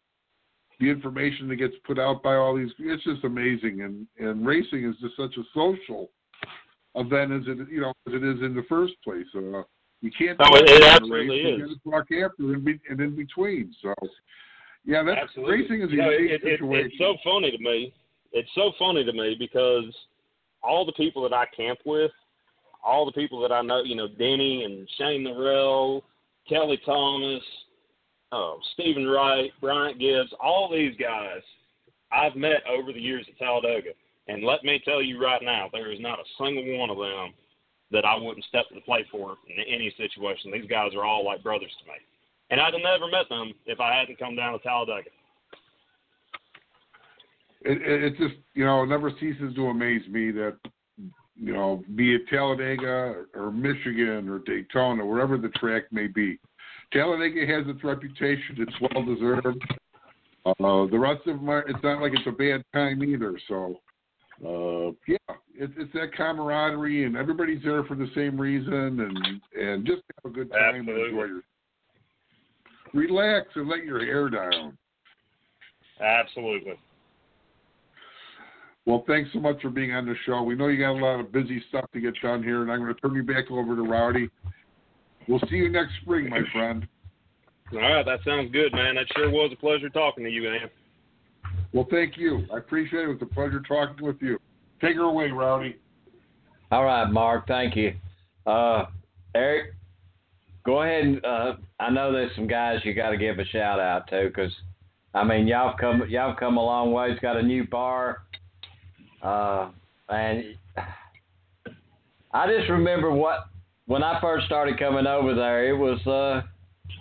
S6: the information that gets put out by all these, it's just amazing. And and racing is just such a social event as it you know as it is in the first place. Uh, you can't.
S12: Oh, it- absolutely
S6: race, You
S12: is.
S6: got talk after and, be, and in between. So, yeah, that's
S12: Absolutely.
S6: racing is a
S12: know, it,
S6: situation.
S12: it's so funny to me. It's so funny to me because all the people that I camp with, all the people that I know, you know, Denny and Shane Norrell, Kelly Thomas, uh, Stephen Wright, Bryant Gibbs, all these guys I've met over the years at Talladega. And let me tell you right now, there is not a single one of them that I wouldn't step to the plate for in any situation. These guys are all like brothers to me. And I'd have never met them if I hadn't come down to Talladega.
S6: it, it, it just you know it never ceases to amaze me that you know be it Talladega or Michigan or Daytona wherever the track may be, Talladega has its reputation. It's well deserved. Uh, the rest of them are, it's not like it's a bad time either. So uh, yeah, it's it's that camaraderie and everybody's there for the same reason and and just have a good time and enjoy your relax and let your hair down.
S12: Absolutely.
S6: Well, thanks so much for being on the show. We know you got a lot of busy stuff to get done here, and I'm going to turn you back over to Rowdy. We'll see you next spring, my friend.
S12: All right, that sounds good, man. That sure was a pleasure talking to you, man.
S6: Well, thank you. I appreciate it. It was a pleasure talking with you. Take her away, Rowdy.
S4: All right, Mark. Thank you. Uh, Eric, go ahead and uh, I know there's some guys you got to give a shout out to because I mean y'all come y'all come a long ways. Got a new bar, uh, and I just remember what when I first started coming over there. It was uh,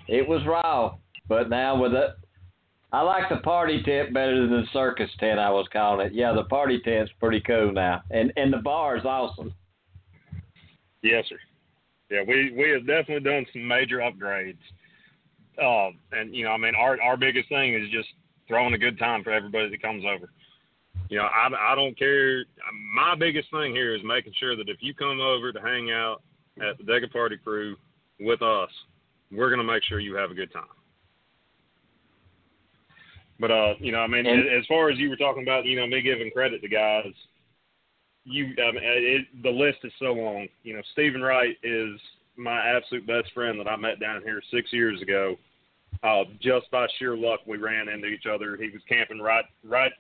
S4: it was raw, but now with it, I like the party tent better than the circus tent. I was calling it. Yeah, the party tent's pretty cool now, and and the bar is awesome.
S12: Yes, sir. Yeah, we we have definitely done some major upgrades. Uh, and you know, I mean, our our biggest thing is just throwing a good time for everybody that comes over. You know, I I don't care. My biggest thing here is making sure that if you come over to hang out at the Dega Party Crew with us, we're gonna make sure you have a good time. But uh, you know, I mean,
S4: And-
S12: as far as you were talking about, you know, me giving credit to guys, you, I mean, it, the list is so long. You know, Stephen Wright is my absolute best friend that I met down here six years ago. Uh, just by sheer luck, we ran into each other. He was camping right, right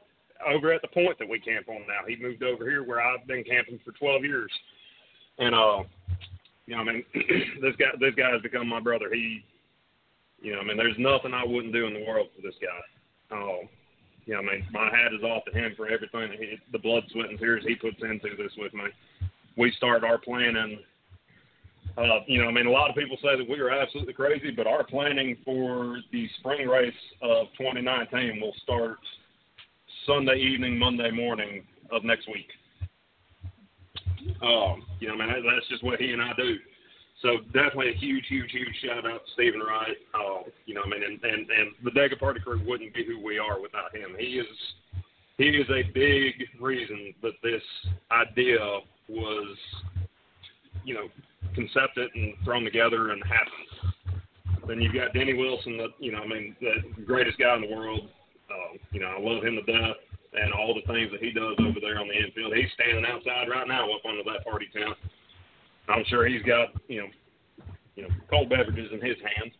S12: over at the point that we camp on now. He moved over here where I've been camping for 12 years, and uh, you know, I mean, this guy, this guy has become my brother. He, you know, I mean, there's nothing I wouldn't do in the world for this guy. Uh, you know, I mean, my hat is off to him for everything he, the blood, sweat, and tears he puts into this with me. We started our planning. Uh, you know, I mean, a lot of people say that we are absolutely crazy, but our planning for the spring race of 2019 will start Sunday evening, Monday morning of next week. Um, you know, I mean, that- that's just what he and I do. So definitely a huge, huge, huge shout out to Stephen Wright. Uh, you know, I mean, and, and, and the Dega Party crew wouldn't be who we are without him. He is he is a big reason that this idea was, you know, concepted and thrown together and happened. Then you've got Denny Wilson, that you know, I mean, the greatest guy in the world. Uh, you know, I love him to death, and all the things that he does over there on the infield. He's standing outside right now up under that party tent. I'm sure he's got you know, you know, cold beverages in his hands.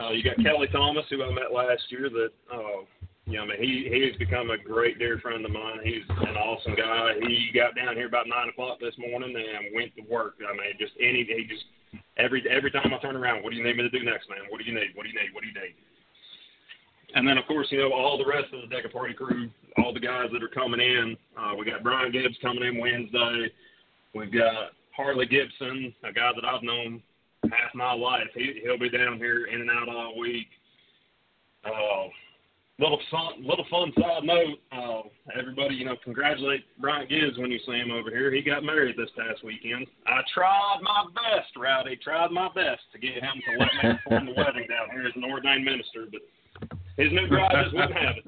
S12: Uh, you got Kelly Thomas, who I met last year. That uh, you I mean, he he's become a great dear friend of mine. He's an awesome guy. He got down here about nine o'clock this morning and went to work. I mean, just any he just every every time I turn around, what do you need me to do next, man? What do you need? What do you need? What do you need? And then, of course, you know, all the rest of the Dega Party crew, all the guys that are coming in. Uh, we got Brian Gibbs coming in Wednesday. We've got Harley Gibson, a guy that I've known half my life. He, he'll be down here in and out all week. Uh, little fun, little fun side note. Uh, everybody, you know, congratulate Brian Gibbs when you see him over here. He got married this past weekend. I tried my best, Rowdy. Tried my best to get him to let me perform the wedding down here as an ordained minister, but his new bride just wouldn't have it.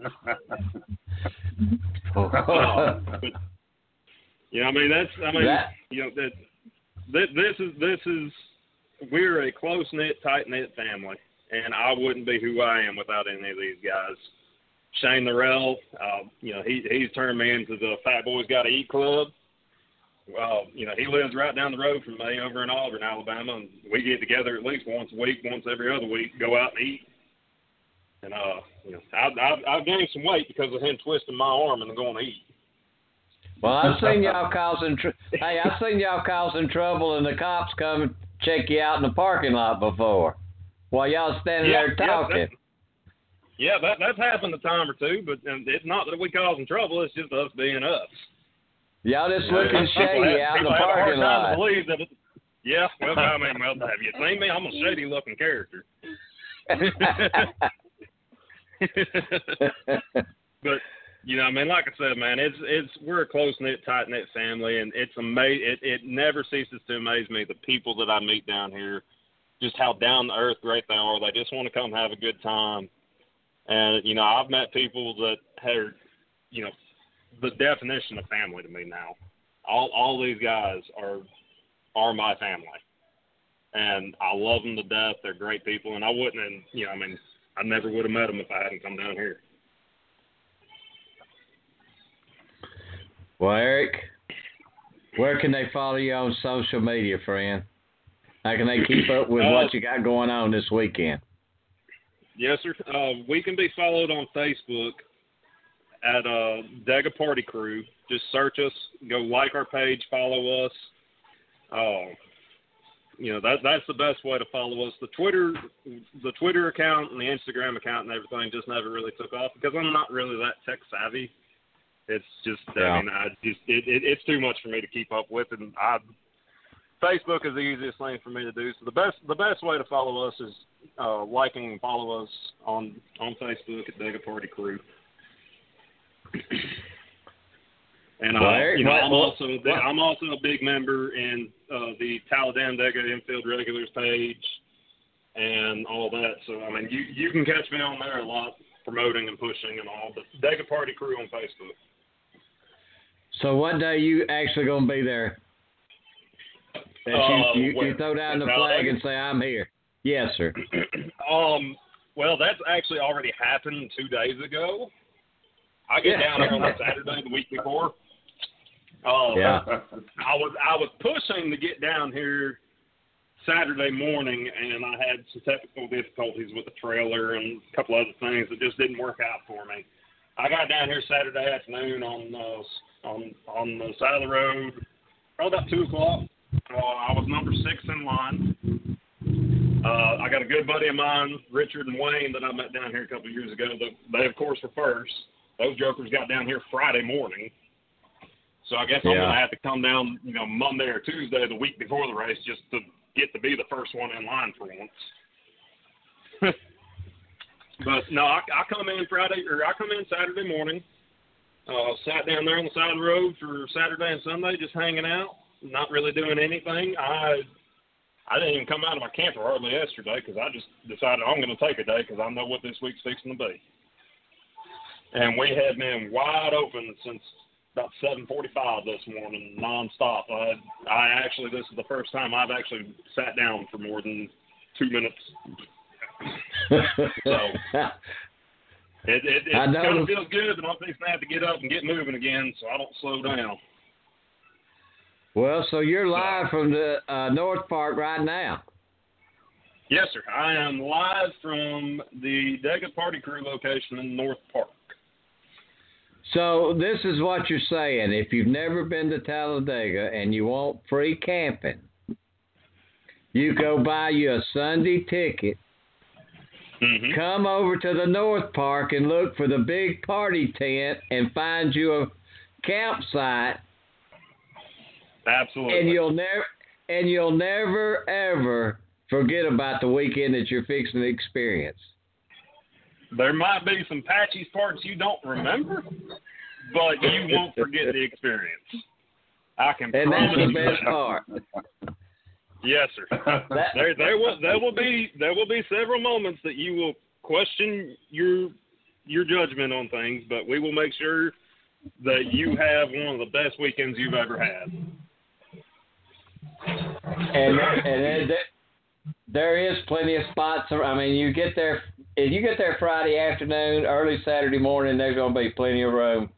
S12: But you know, I mean, that's I mean,
S4: That-
S12: you know, that this, this is this is we're a close knit, tight knit family, and I wouldn't be who I am without any of these guys. Shane Norrell, uh, you know, he he's turned me into the Fat Boys Got to Eat Club. Well, you know, he lives right down the road from me over in Auburn, Alabama, and we get together at least once a week, once every other week, go out and eat. And uh, you know, I've I've, I've gained some weight because of him twisting my arm and going to eat.
S4: Well, I've seen y'all causing. Tr- hey, I've seen y'all causing trouble, and the cops come and check you out in the parking lot before, while y'all standing
S12: Yeah,
S4: there
S12: yeah,
S4: talking.
S12: that- Yeah, that that's happened a time or two, but it's not that we causing trouble. It's just us being us.
S4: y'all just
S12: You know,
S4: looking
S12: have-
S4: shady out in the
S12: people have a hard
S4: parking
S12: time
S4: lot.
S12: To believe that it, yeah, well, I mean, well, have you seen me? I'm a shady looking character. but you know, I mean, like I said, man, it's it's we're a close knit, tight knit family, and it's ama- It it never ceases to amaze me the people that I meet down here, just how down to earth great they are. They just want to come have a good time, and you know, I've met people that are, you know, the definition of family to me now. All all these guys are are my family, and I love them to death. They're great people, and I wouldn't, you know, I mean, I never would have met him if I hadn't come down here.
S4: Well, Eric, where can they follow you on social media, friend? How can they keep up with
S12: Uh,
S4: what you got going on this weekend?
S12: Yes, sir. Uh, we can be followed on Facebook at uh, Dega Party Crew. Just search us, go like our page, follow us. Uh, you know that that's the best way to follow us. The Twitter, the Twitter account and the Instagram account and everything just never really took off because I'm not really that tech savvy. It's just,
S4: Yeah.
S12: I mean, I just it, it, it's too much for me to keep up with, and I Facebook is the easiest thing for me to do. So the best the best way to follow us is uh, liking and follow us on on Facebook at Dega Party Crew. And uh,
S4: Well,
S12: you know,
S4: what-
S12: I'm also a big, I'm also a big member in uh, the Talladega Infield Regulars page and all that. So I mean, you you can catch me on there a lot, promoting and pushing and all. But Dega Party Crew on Facebook.
S4: So what day you actually gonna be there? That
S12: Uh,
S4: you, you,
S12: where?
S4: you throw down the flag and say I'm here. Yes, sir.
S12: Um, well, that's actually already happened two days ago. I get
S4: Yeah.
S12: down there on Saturday the week before. Uh,
S4: Yeah.
S12: I was I was pushing to get down here Saturday morning, and I had some technical difficulties with the trailer and a couple other things that just didn't work out for me. I got down here Saturday afternoon on uh, on on the side of the road, probably about two o'clock. Uh, I was number six in line. Uh, I got a good buddy of mine, Richard and Wayne, that I met down here a couple of years ago. They, they of course, were first. Those jokers got down here Friday morning. So I guess I'm
S4: Yeah.
S12: gonna have to come down, you know, Monday or Tuesday the week before the race just to get to be the first one in line for once. but no, I, I come in Friday or I come in Saturday morning. Uh, sat down there on the side of the road for Saturday and Sunday, just hanging out, not really doing anything. I I didn't even come out of my camper hardly yesterday because I just decided I'm going to take a day because I know what this week's fixing to be. And we had been wide open since about 7:45 this morning, nonstop. I I actually this is the first time I've actually sat down for more than two minutes. So it it, it kind of feels good, but I'm fixing to have to get up and get moving again, so I don't slow down.
S4: Well, so you're live from the uh, North Park right now.
S12: Yes, sir. I am live from the Dega Party Crew location in North Park.
S4: So this is what you're saying. If you've never been to Talladega and you want free camping, you go buy you a Sunday ticket,
S12: Mm-hmm.
S4: come over to the North Park and look for the big party tent and find you a campsite
S12: Absolutely.
S4: and you'll never and you'll never ever forget about the weekend that you're fixing to experience.
S12: There might be some patchy parts you don't remember, but you won't forget the experience. I can
S4: And that's
S12: promise
S4: the
S12: you
S4: best
S12: that.
S4: part.
S12: Yes, sir. there, there will, there will be, there will be several moments that you will question your, your judgment on things, but we will make sure that you have one of the best weekends you've ever had.
S4: and and there, there is plenty of spots. I mean, you get there if you get there Friday afternoon, early Saturday morning. There's going to be plenty of room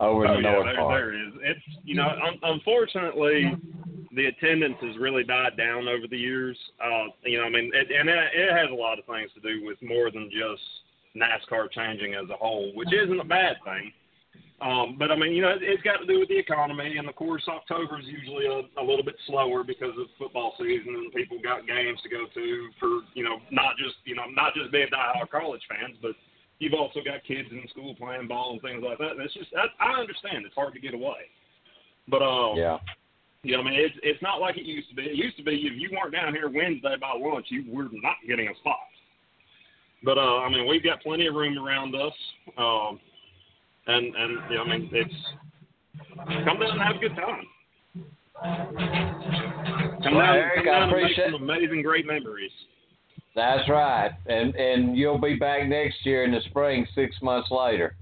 S4: over in
S12: Oh,
S4: the
S12: yeah,
S4: North
S12: there,
S4: Park.
S12: there is. It's you know, un- unfortunately, the attendance has really died down over the years. Uh, you know, I mean, it, and it, it has a lot of things to do with more than just NASCAR changing as a whole, which isn't a bad thing. Um, but I mean, you know, it, it's got to do with the economy, and of course, October is usually a, a little bit slower because of football season, and people got games to go to for you know, not just you know, not just being diehard college fans, but you've also got kids in school playing ball and things like that. And it's just I, I understand it's hard to get away, but um,
S4: Yeah.
S12: you know, I mean, it's it's not like it used to be. It used to be if you weren't down here Wednesday by lunch, you were not getting a spot. But uh, I mean, we've got plenty of room around us, um, and and you know, I mean, it's come down and have a good time. Come
S4: Well,
S12: down,
S4: Eric,
S12: come
S4: I
S12: down and make some amazing, great memories.
S4: That's right, and and you'll be back next year in the spring, six months later.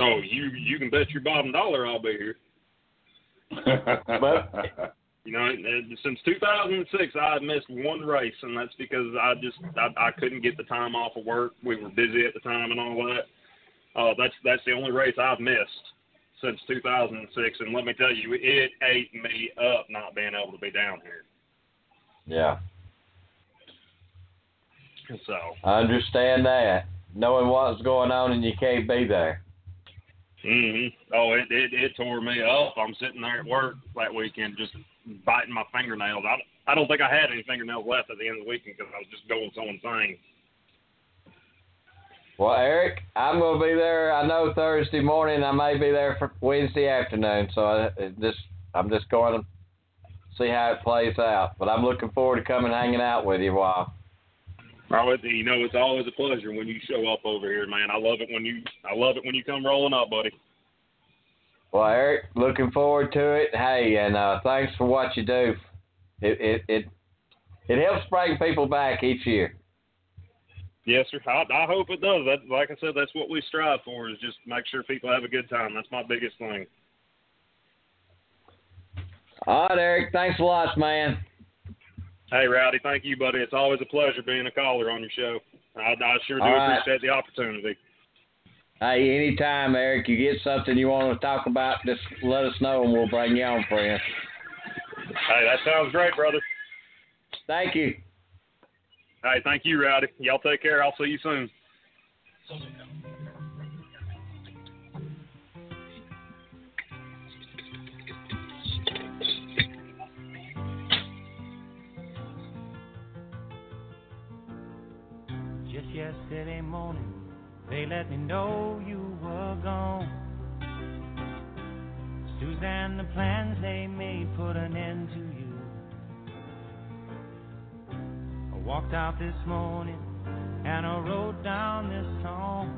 S12: Oh, you you can bet your bottom dollar I'll be here.
S4: But
S12: You know, since 2006, I've missed one race, and that's because I just I, I couldn't get the time off of work. We were busy at the time and all that. Uh, that's that's the only race I've missed since 2006, and let me tell you, it ate me up not being able to be down here.
S4: yeah,
S12: So
S4: I understand that. Knowing what's going on and you can't be there.
S12: hmm Oh, it, it it tore me up. I'm sitting there at work that weekend just biting my fingernails. I, I don't think I had any fingernails left at the end of the weekend because I was just going so insane.
S4: Well, Eric, I'm going to be there. I know Thursday morning. I may be there for Wednesday afternoon. So I it just I'm just going to see how it plays out. But I'm looking forward to coming hanging out with you a while.
S12: Well, you know, it's always a pleasure when you show up over here, man. I love it when you I love it when you come rolling up, buddy.
S4: Well, Eric, looking forward to it. Hey, and uh, thanks for what you do. It it it it helps bring people back each year.
S12: Yes, sir. I, I hope it does. That, like I said, that's what we strive for is just make sure people have a good time. That's my biggest thing.
S4: All right, Eric. Thanks a lot, man.
S12: Hey, Rowdy. Thank you, buddy. It's always a pleasure being a caller on your show. I, I sure do
S4: right.
S12: appreciate the opportunity.
S4: Hey, anytime, Eric, you get something you want to talk about, just let us know and we'll bring you on, friend.
S12: Hey, that sounds great, brother.
S4: Thank you.
S12: Hey, thank you, Rowdy. Y'all take care. I'll see you soon.
S13: Just yesterday morning, they let me know you were gone. Suzanne, the plans they made put an end to walked out this morning and I wrote down this song.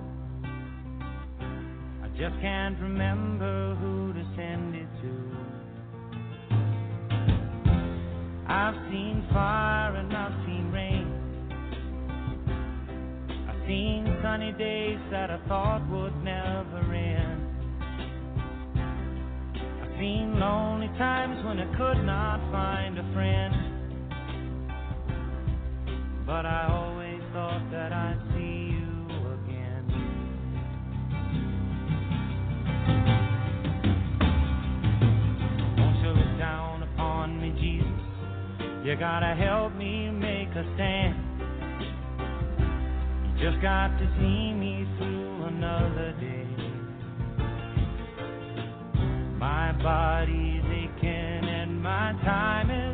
S13: I just can't remember who to send it to. I've seen fire and I've seen rain. I've seen sunny days that I thought would never end. I've seen lonely times when I could not find a friend. But I always thought that I'd see you again. Won't you look down upon me, Jesus? You gotta help me make a stand. You just got to see me through another day. My body's aching and my time is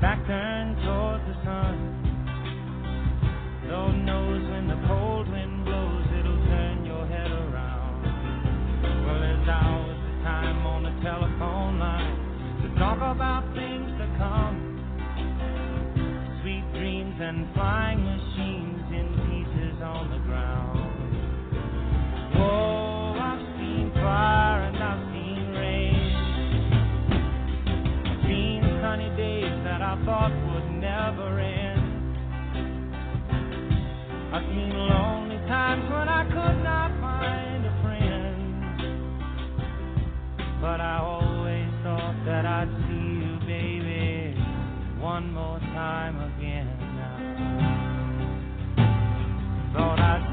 S13: back turned towards the sun. Lord knows when the cold wind blows, it'll turn your head around. Well, there's hours of time on the telephone line to talk about things to come. Sweet dreams and flying thought would never end. I've seen lonely times when I could not find a friend. But I always thought that I'd see you, baby, one more time again now. Thought I'd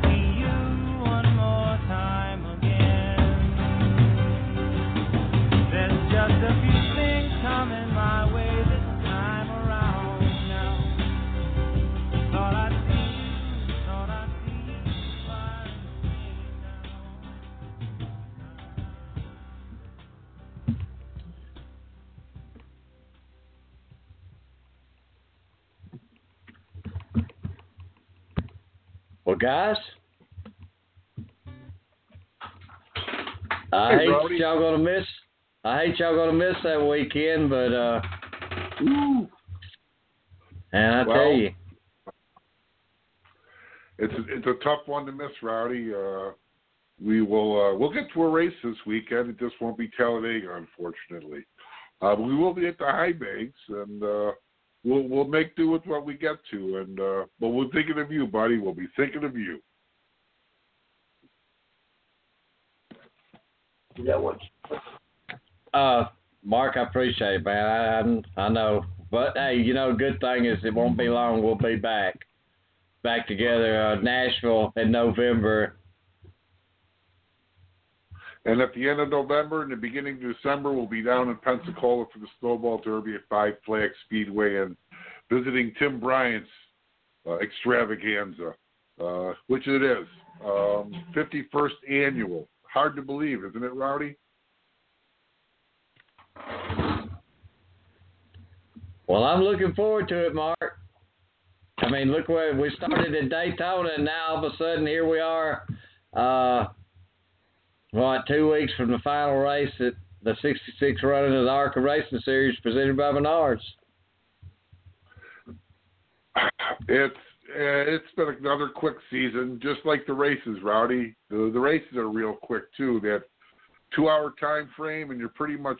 S4: Well, guys, I
S6: Hey,
S4: hate y'all gonna miss. I hate y'all gonna miss that weekend, but uh, and I
S6: Well,
S4: tell you,
S6: It's it's a tough one to miss, Rowdy. Uh, we will uh, we'll get to a race this weekend. It just won't be Talladega, unfortunately. Uh, we will be at the High Banks, and uh, we'll we'll make do with what we get to. And uh, but we're thinking of you, buddy. We'll be thinking of you.
S4: that one. Uh, Mark, I appreciate it, man. I, I I know, but hey, you know, good thing is it won't be long. We'll be back. back together. Uh, Nashville in November.
S6: And at the end of November and the beginning of December, we'll be down in Pensacola for the Snowball Derby at Five Flags Speedway and visiting Tim Bryant's uh, extravaganza, uh, which it is. Um, 51st annual. Hard to believe, isn't it, Rowdy?
S4: Well, I'm looking forward to it, Mark. I mean, look where we started in Daytona, and now all of a sudden here we are. Uh, what, two weeks from the final race at the 66 running of the ARCA Racing Series presented by Menards.
S6: It's uh, it's been another quick season, just like the races, Rowdy. The the races are real quick too. That two hour time frame, and you're pretty much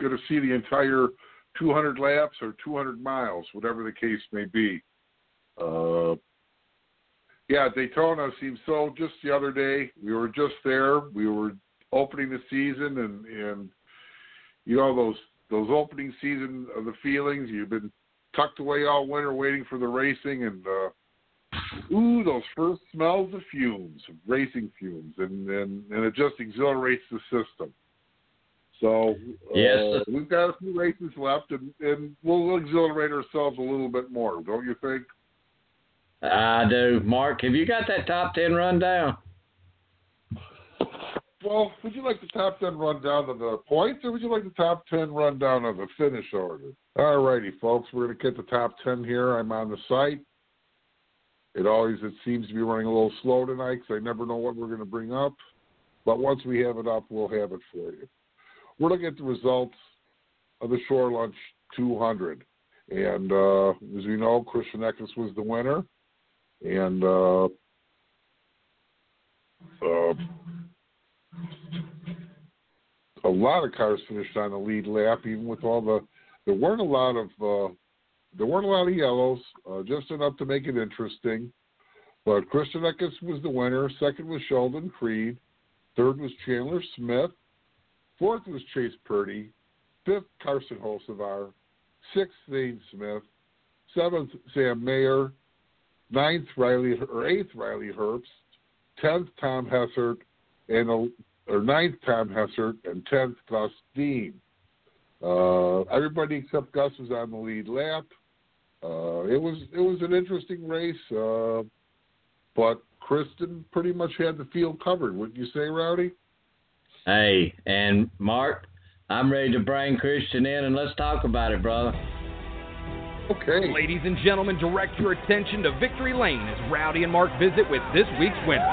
S6: going to see the entire 200 laps or 200 miles, whatever the case may be. Uh, yeah, Daytona seems so. Just the other day, we were just there. We were opening the season, and and you know those those opening season of the feelings. You've been tucked away all winter waiting for the racing, and uh, ooh, those first smells of fumes, racing fumes, and and and it just exhilarates the system. So uh,
S4: Yes.
S6: we've got a few races left, and and we'll exhilarate ourselves a little bit more, don't you think?
S4: I do. Mark, have you got that top 10 rundown?
S6: Well, would you like the top ten rundown of the points, or would you like the top ten rundown of the finish order? All righty, folks, we're going to get the top ten here. I'm on the site. It always it seems to be running a little slow tonight because I never know what we're going to bring up. But once we have it up, we'll have it for you. We're looking at the results of the Shore Lunch 200, and uh, as you know, Christian Eckes was the winner, and uh, uh, a lot of cars finished on the lead lap, even with all the. There weren't a lot of uh, there weren't a lot of yellows, uh, just enough to make it interesting. But Christian Eckes was the winner. Second was Sheldon Creed. Third was Chandler Smith. Fourth was Chase Purdy. Fifth, Carson Hocevar. Sixth, Zane Smith. Seventh, Sam Mayer. Ninth, Riley or eighth, Riley Herbst. Tenth, Tom Hessert. And or ninth Tom Hessert and tenth Gus Dean. Uh, everybody except Gus was on the lead lap. Uh, it was it was an interesting race, uh, but Christian pretty much had the field covered. Wouldn't you say, Rowdy?
S4: Hey, and Mark, I'm ready to bring Christian in and let's talk about it, brother.
S6: Okay.
S3: Ladies and gentlemen, direct your attention to Victory Lane as Rowdy and Mark visit with this week's winner.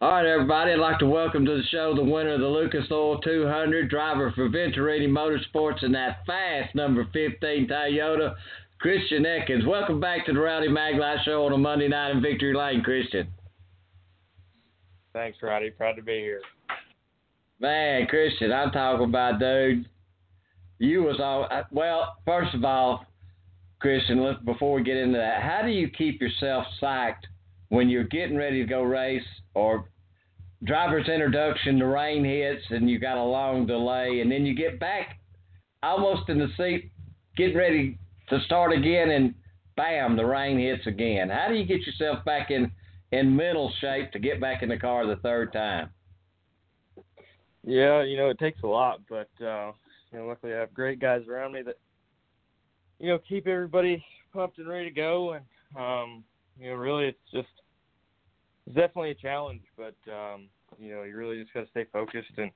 S4: All right, everybody, I'd like to welcome to the show the winner of the Lucas Oil 200, driver for Venturini Motorsports in that fast number 15 Toyota, Christian Eckes. Welcome back to the Rowdy Maglite Show on a Monday night in Victory Lane, Christian.
S14: Thanks, Rowdy. Proud to be here.
S4: Man, Christian, I'm talking about, dude. You was all well. First of all, Christian, let's, before we get into that, how do you keep yourself psyched when you're getting ready to go race or driver's introduction, the rain hits and you got a long delay, and then you get back almost in the seat, getting ready to start again, and bam, the rain hits again. How do you get yourself back in in mental shape to get back in the car the third time?
S14: Yeah, you know, it takes a lot, but uh, you know, luckily I have great guys around me that you know keep everybody pumped and ready to go. And um, you know, really, it's just it's definitely a challenge, but um, you know, you really just got to stay focused and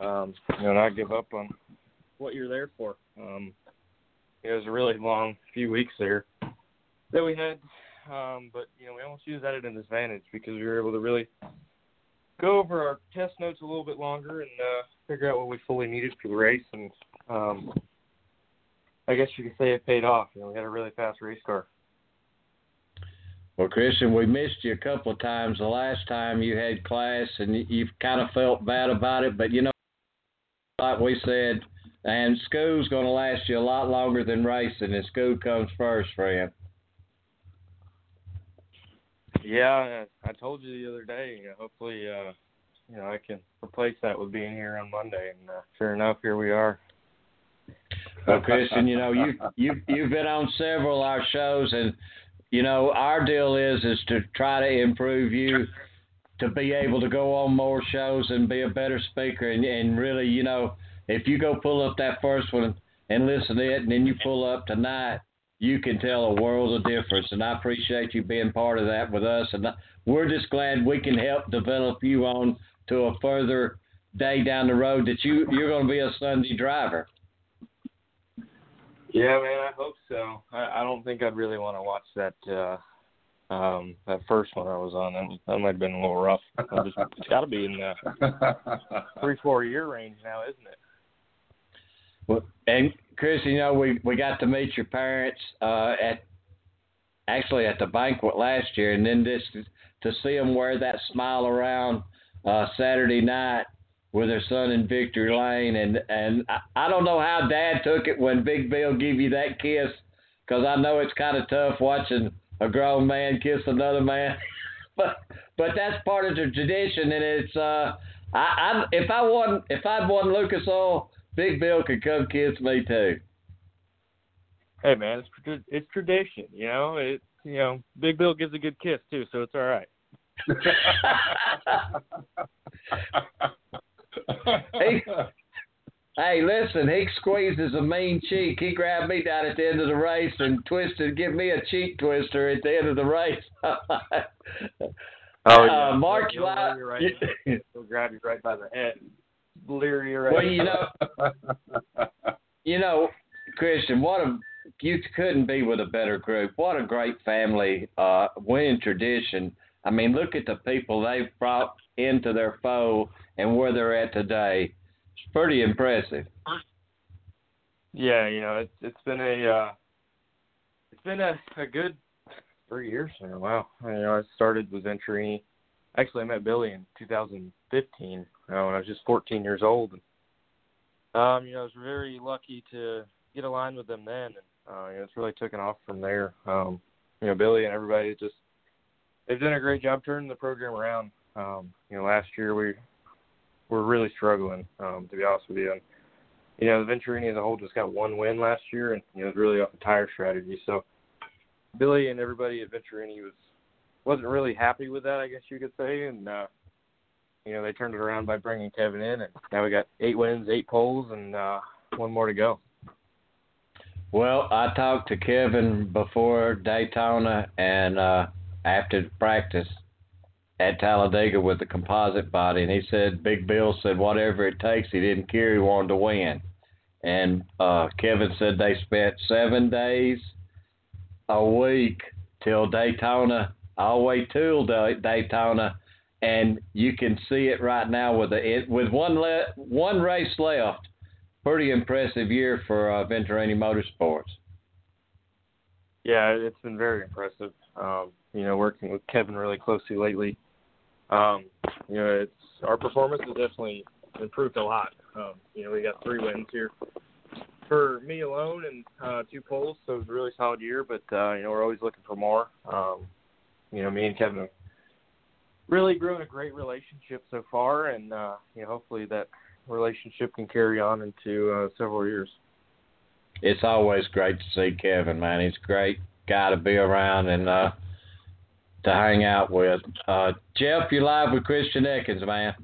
S14: um, you know, not give up on what you're there for. Um, it was a really long few weeks there that we had, um, but you know, we almost used that at an advantage because we were able to really go over our test notes a little bit longer and uh, figure out what we fully needed for the race. And um, I guess you could say it paid off. You know, we had a really fast race car.
S4: Well, Christian, we missed you a couple of times. The last time you had class, and you- you've kind of felt bad about it, but you know, like we said, and school's going to last you a lot longer than racing, and school comes first, friend.
S14: Yeah, I told you the other day. Hopefully, uh, you know I can replace that with being here on Monday, and uh, sure enough, here we are.
S4: Well, Christian, you know you you you've been on several of our shows, and you know our deal is is to try to improve you to be able to go on more shows and be a better speaker, and and really, you know, if you go pull up that first one and listen to it, and then you pull up tonight, you can tell a world of difference. And I appreciate you being part of that with us, and we're just glad we can help develop you on to a further day down the road that you you're going to be a Sunday driver.
S14: Yeah, man, I hope so. I, I don't think I'd really want to watch that uh um that first one I was on. That, that might have been a little rough. Just, it's got to be in the three four year range now, isn't it?
S4: Well, and Chris, you know, we we got to meet your parents uh, at actually at the banquet last year, and then just to see them wear that smile around uh, Saturday night with their son in Victory Lane, and and I, I don't know how Dad took it when Big Bill give you that kiss, because I know it's kind of tough watching a grown man kiss another man, but but that's part of the tradition, and it's uh I, I if I won if I'd won Lucas Oil Big Bill could come kiss me too.
S14: Hey man, it's it's tradition, you know. It you know, Big Bill gives a good kiss too, so it's all right.
S4: he, hey, listen, he squeezes a mean cheek. He grabbed me down at the end of the race and twisted, give me a cheek twister at the end of the race.
S14: oh yeah,
S4: uh, Mark,
S14: he'll, he'll, you right, he'll grab you right by the head leery right
S4: Well, you know, you know, Christian, what a you couldn't be with a better group. What a great family, uh, winning tradition. I mean, look at the people they've brought into their fold and where they're at today. It's pretty impressive.
S14: Yeah, you know, it's it's been a uh, it's been a, a good three years now. Wow, you know, I started with Venturini. Actually, I met Billy in 2015 you know, when I was just 14 years old. And, um, you know, I was very lucky to get aligned with them then, and uh, you know, it's really taken off from there. Um, you know, Billy and everybody just they've done a great job turning the program around. Um, you know, last year we were really struggling, um, to be honest with you. And, you know, the Venturini as a whole just got one win last year, and you know, it was really off the tire strategy. So Billy and everybody at Venturini was wasn't really happy with that, I guess you could say, and uh, you know, they turned it around by bringing Kevin in, and now we got eight wins, eight poles, and uh, one more to go.
S4: Well, I talked to Kevin before Daytona and uh, after practice at Talladega with the composite body, and he said Big Bill said whatever it takes. He didn't care. He wanted to win. And uh, Kevin said they spent seven days a week till Daytona, all the way to Daytona, and you can see it right now with the with one le- one race left. Pretty impressive year for uh, Venturini Motorsports.
S14: Yeah, it's been very impressive. Um, you know, working with Kevin really closely lately. Um, you know, it's our performance has definitely improved a lot. Um, you know, we got three wins here for me alone and uh, two poles, so it was a really solid year. But uh, you know, we're always looking for more. Um, you know, me and Kevin have really grown a great relationship so far, and uh, you know, hopefully that relationship can carry on into uh, several years.
S4: It's always great to see Kevin, man. He's a great guy to be around and uh, to hang out with. Uh, Jeff, you're live with Christian Eckes, man.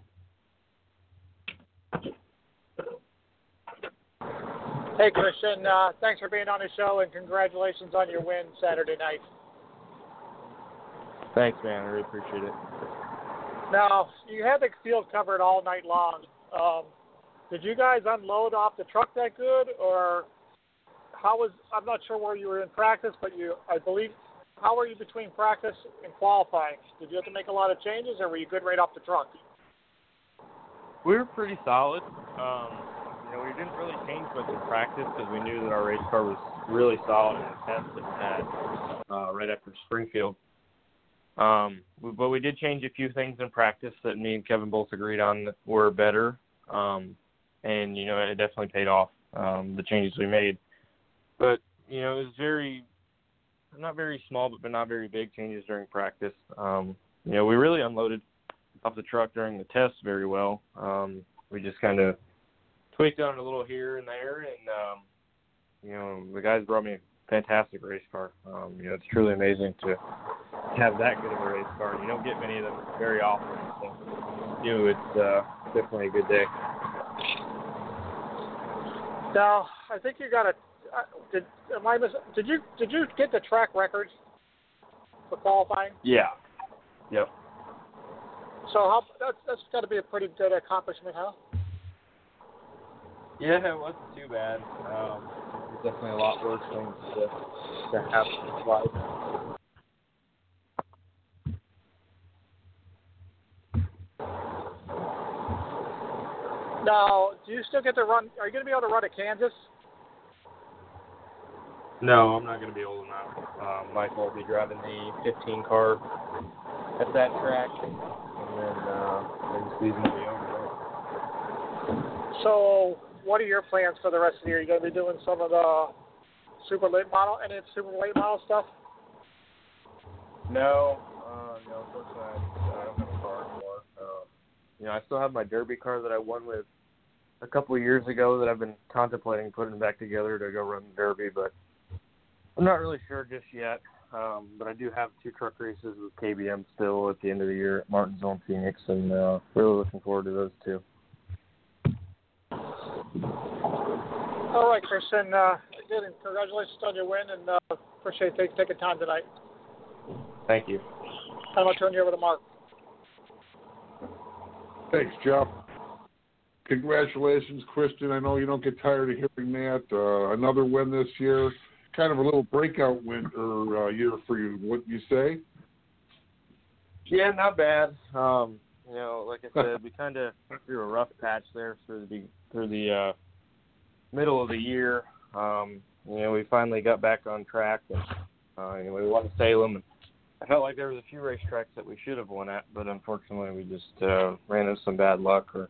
S7: Hey, Christian. Uh, thanks for being on the show, and congratulations on your win Saturday night.
S14: Thanks, man. I really appreciate it.
S7: Now, you had the field covered all night long. Um, did you guys unload off the truck that good, or how was? I'm not sure where you were in practice, but you, I believe, how were you between practice and qualifying? Did you have to make a lot of changes, or were you good right off the truck?
S14: We were pretty solid. Um, you know, we didn't really change much in practice because we knew that our race car was really solid in the test that we had uh, right after Springfield. Um, but we did change a few things in practice that me and Kevin both agreed on were better. Um, and you know, it definitely paid off. Um, the changes we made, but you know, it was very, not very small, but not very big changes during practice. Um, you know, we really unloaded off the truck during the test very well. Um, we just kind of tweaked on it a little here and there, and um, you know the guys brought me a fantastic race car. Um, you know it's truly amazing to have that good of a race car. You don't get many of them very often. So, you know it's uh, definitely a good day.
S7: Now, I think you got a. Uh, did am I miss, Did you did you get the track records for qualifying?
S14: Yeah. Yep.
S7: So how that's that's got to be a pretty good accomplishment, huh?
S14: Yeah, it wasn't too bad. Um, there's definitely a lot worse things to to happen in life.
S7: Now, do you still get to run? Are you going to be able to run at Kansas?
S14: No, I'm not going to be old enough. Um, Michael will be driving the 15 car at that track, and then uh, then the season will be over.
S7: So, what are your plans for the rest of the year? Are You going to be doing some of the super late model, any of the super late model stuff?
S14: No, uh, no, unfortunately, I, I don't have a car anymore. Uh, you know, I still have my Derby car that I won with a couple of years ago that I've been contemplating putting back together to go run the Derby, but I'm not really sure just yet. Um, but I do have two truck races with KBM still at the end of the year at Martinsville and Phoenix, and uh, really looking forward to those two.
S7: All right, Christian. Uh, again, congratulations on your win, and uh, appreciate you taking, taking time tonight.
S14: Thank you.
S7: I'm going to turn you over to Mark.
S6: Thanks, Jeff. Congratulations, Christian. I know you don't get tired of hearing that. Uh, another win this year. Kind of a little breakout win or uh, year for you. What you say?
S14: Yeah, not bad. Um, you know, like I said, we kind of through a rough patch there through the through the uh, middle of the year. Um, you know, we finally got back on track, and uh, we won Salem. And I felt like there was a few racetracks that we should have won at, but unfortunately, we just uh, ran into some bad luck or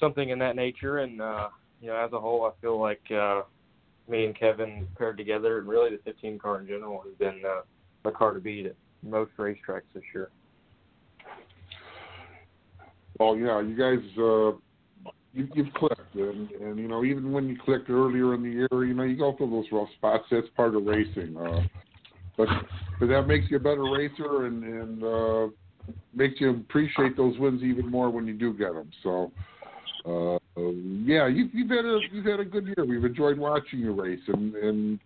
S14: something in that nature. And uh, you know, as a whole, I feel like uh, me and Kevin paired together, and really the 15 car in general has been uh, the car to beat at most racetracks this year.
S6: Well, yeah, you guys, uh, you, you've clicked, and, and you know, even when you clicked earlier in the year, you know, you go through those rough spots. That's part of racing. Uh, but but that makes you a better racer, and and uh, makes you appreciate those wins even more when you do get them. So. Uh, yeah, you, you've had a you've had a good year. We've enjoyed watching you race, and and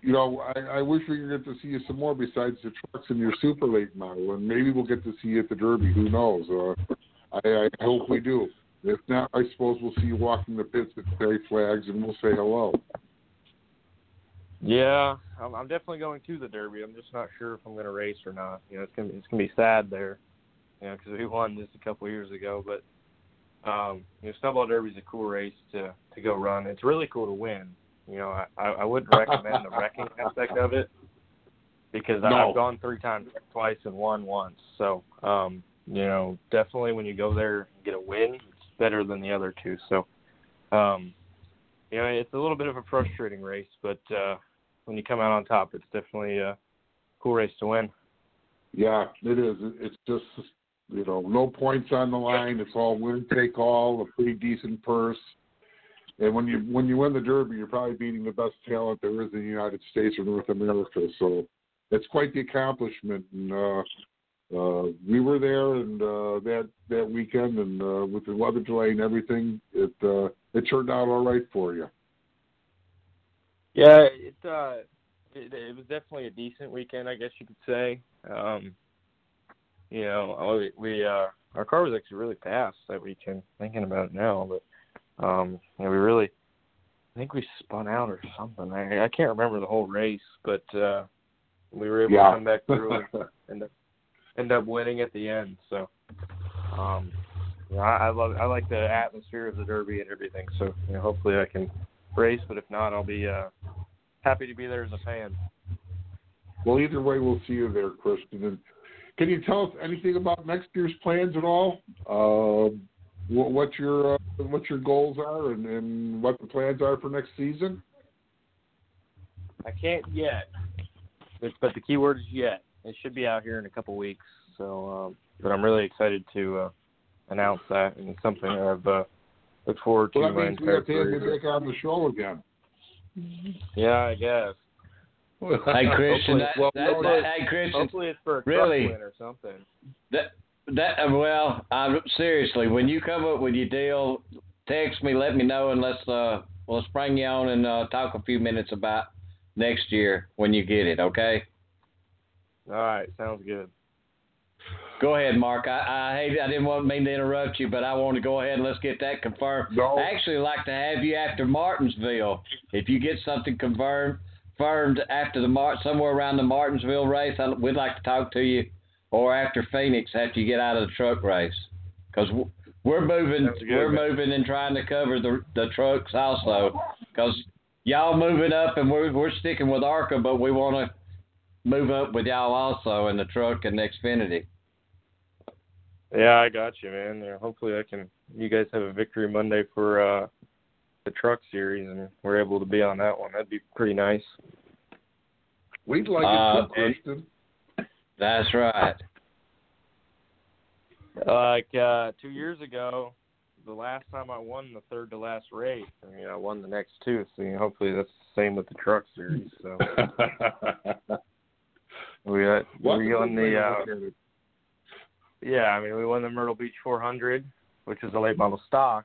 S6: you know I, I wish we could get to see you some more besides the trucks and your super late model, and maybe we'll get to see you at the Derby. Who knows? Uh, I, I hope we do. If not, I suppose we'll see you walking the pits at Clay Flags, and we'll say hello.
S14: Yeah, I'm, I'm definitely going to the Derby. I'm just not sure if I'm going to race or not. You know, it's gonna it's gonna be sad there, you know, because we won just a couple years ago, but um, you know, Snowball Derby is a cool race to to go run. It's really cool to win. You know, I I wouldn't recommend the wrecking aspect of it because
S6: No.
S14: I've gone three times twice and won once. So, um, you know, definitely when you go there and get a win, it's better than the other two. So, um, you know, it's a little bit of a frustrating race, but uh, when you come out on top, it's definitely a cool race to win.
S6: Yeah, it is. It's just you know no points on the line. It's all win take all. A pretty decent purse. And when you when you win the Derby, you're probably beating the best talent there is in the United States or North America. So it's quite the accomplishment. And uh, uh, we were there and uh, that that weekend, and uh, with the weather delay and everything, it uh, it turned out all right for you.
S14: Yeah, it uh it, it was definitely a decent weekend, I guess you could say. Um you know, we, we uh our car was actually really fast that weekend, thinking about it now, but um you know, we really I think we spun out or something. I I can't remember the whole race, but uh we were able
S6: Yeah.
S14: to come back through and end up end up winning at the end. So um you know, I, I love I like the atmosphere of the derby and everything, so you know, hopefully I can race, but if not I'll be uh happy to be there as a fan.
S6: Well, either way, we'll see you there, Christian. Can you tell us anything about next year's plans at all? Uh, what, what your uh, what your goals are and, and what the plans are for next season?
S14: I can't yet, but, but the key word is yet. It should be out here in a couple weeks. So, um, but I'm really excited to uh, announce that, and it's something I've uh, looked forward to
S6: Well, that means we have to have you back on the show again.
S14: Yeah, I guess.
S4: Hey Christian, that,
S14: well,
S4: that, that- hey Christian,
S14: Hopefully it's for a
S4: really?
S14: or something.
S4: That that uh, well, I seriously, when you come up with your deal, text me, let me know, and let's uh let's bring you on and uh, talk a few minutes about next year when you get it. Okay.
S14: All right, sounds good.
S4: Go ahead, Mark. I, I hate I didn't want mean to interrupt you, but I want to go ahead and let's get that confirmed.
S6: No.
S4: I actually like to have you after Martinsville. If you get something confirmed confirmed after the Mar- somewhere around the Martinsville race, I, we'd like to talk to you, or after Phoenix after you get out of the truck race, because we're moving we're moving and trying to cover the the trucks also, because y'all moving up and we're we're sticking with ARCA, but we want to move up with y'all also in the truck and the Xfinity.
S14: Yeah, I got you, man. Yeah, hopefully, I can. You guys have a victory Monday for uh, the truck series, and we're able to be on that one. That'd be pretty nice.
S6: We'd like
S4: Uh,
S6: it too, Christian.
S4: That's right.
S14: Like uh, two years ago, the last time I won the third to last race, I mean, I won the next two. So you know, hopefully that's the same with the truck series. So we uh,
S6: What's
S14: we
S6: the
S14: won the uh,
S6: look at it?
S14: yeah, I mean we won the Myrtle Beach 400, which is a late model stock.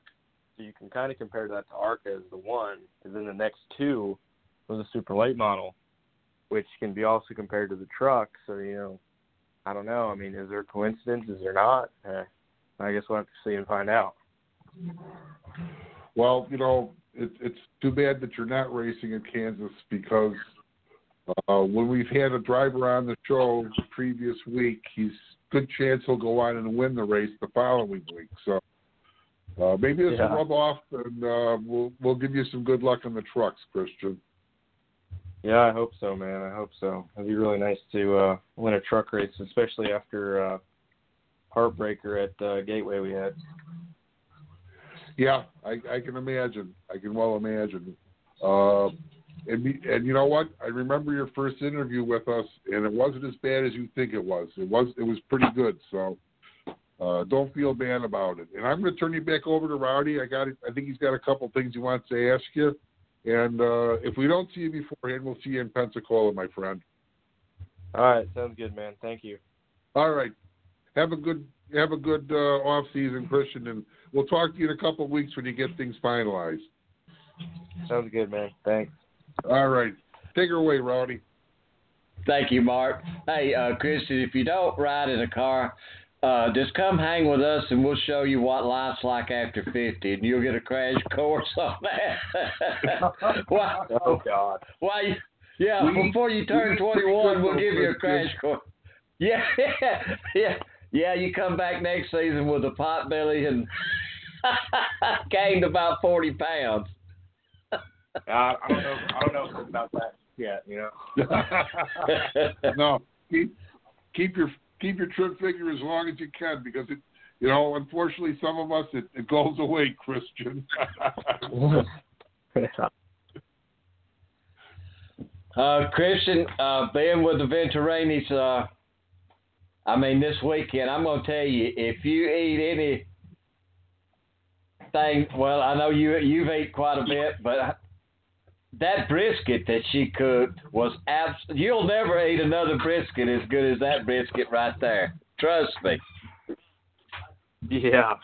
S14: So you can kind of compare that to ARCA as the one, and then the next two was a super late model, which can be also compared to the truck. So you know, I don't know. I mean, is there a coincidence? Is there not? Eh, I guess we'll have to see and find out.
S6: Well, you know, it, it's too bad that you're not racing in Kansas because uh, when we've had a driver on the show the previous week, he's good chance he'll go on and win the race the following week. So uh, maybe this
S14: Yeah.
S6: will rub off, and uh, we'll we'll give you some good luck in the trucks, Christian.
S14: Yeah, I hope so, man. I hope so. It'd be really nice to uh, win a truck race, especially after uh, heartbreaker at uh, Gateway we had.
S6: Yeah, I, I can imagine. I can well imagine. Uh, and be, and you know what? I remember your first interview with us, and it wasn't as bad as you think it was. It was it was pretty good. So uh, don't feel bad about it. And I'm going to turn you back over to Rowdy. I got I think he's got a couple things he wants to ask you. And uh, if we don't see you beforehand, we'll see you in Pensacola, my friend.
S14: All right, sounds good, man. Thank you.
S6: All right. Have a good have a good uh, off season, Christian, and we'll talk to you in a couple of weeks when you get things finalized.
S14: Sounds good, man. Thanks.
S6: All right. Take her away, Rowdy.
S4: Thank you, Mark. Hey, uh, Christian, if you don't ride in a car, uh, just come hang with us and we'll show you what life's like after 50, and you'll get a crash course on that. why,
S14: Oh God.
S4: why yeah,
S6: We-
S4: before you turn
S6: we
S4: 21, we'll give you a crash course. Yeah, yeah, yeah. You come back next season with a pot belly and gained about 40 pounds.
S14: Uh, I don't know. I don't know about that yet. You know.
S6: no, keep keep your keep your trim figure as long as you can because it, you know, unfortunately, some of us it, it goes away, Christian.
S4: Uh, Christian, uh, being with the Venturinis, uh, I mean, this weekend, I'm going to tell you, if you eat anything, well, I know you, you've ate quite a bit, but that brisket that she cooked was abs. You'll never eat another brisket as good as that brisket right there. Trust me.
S14: Yeah.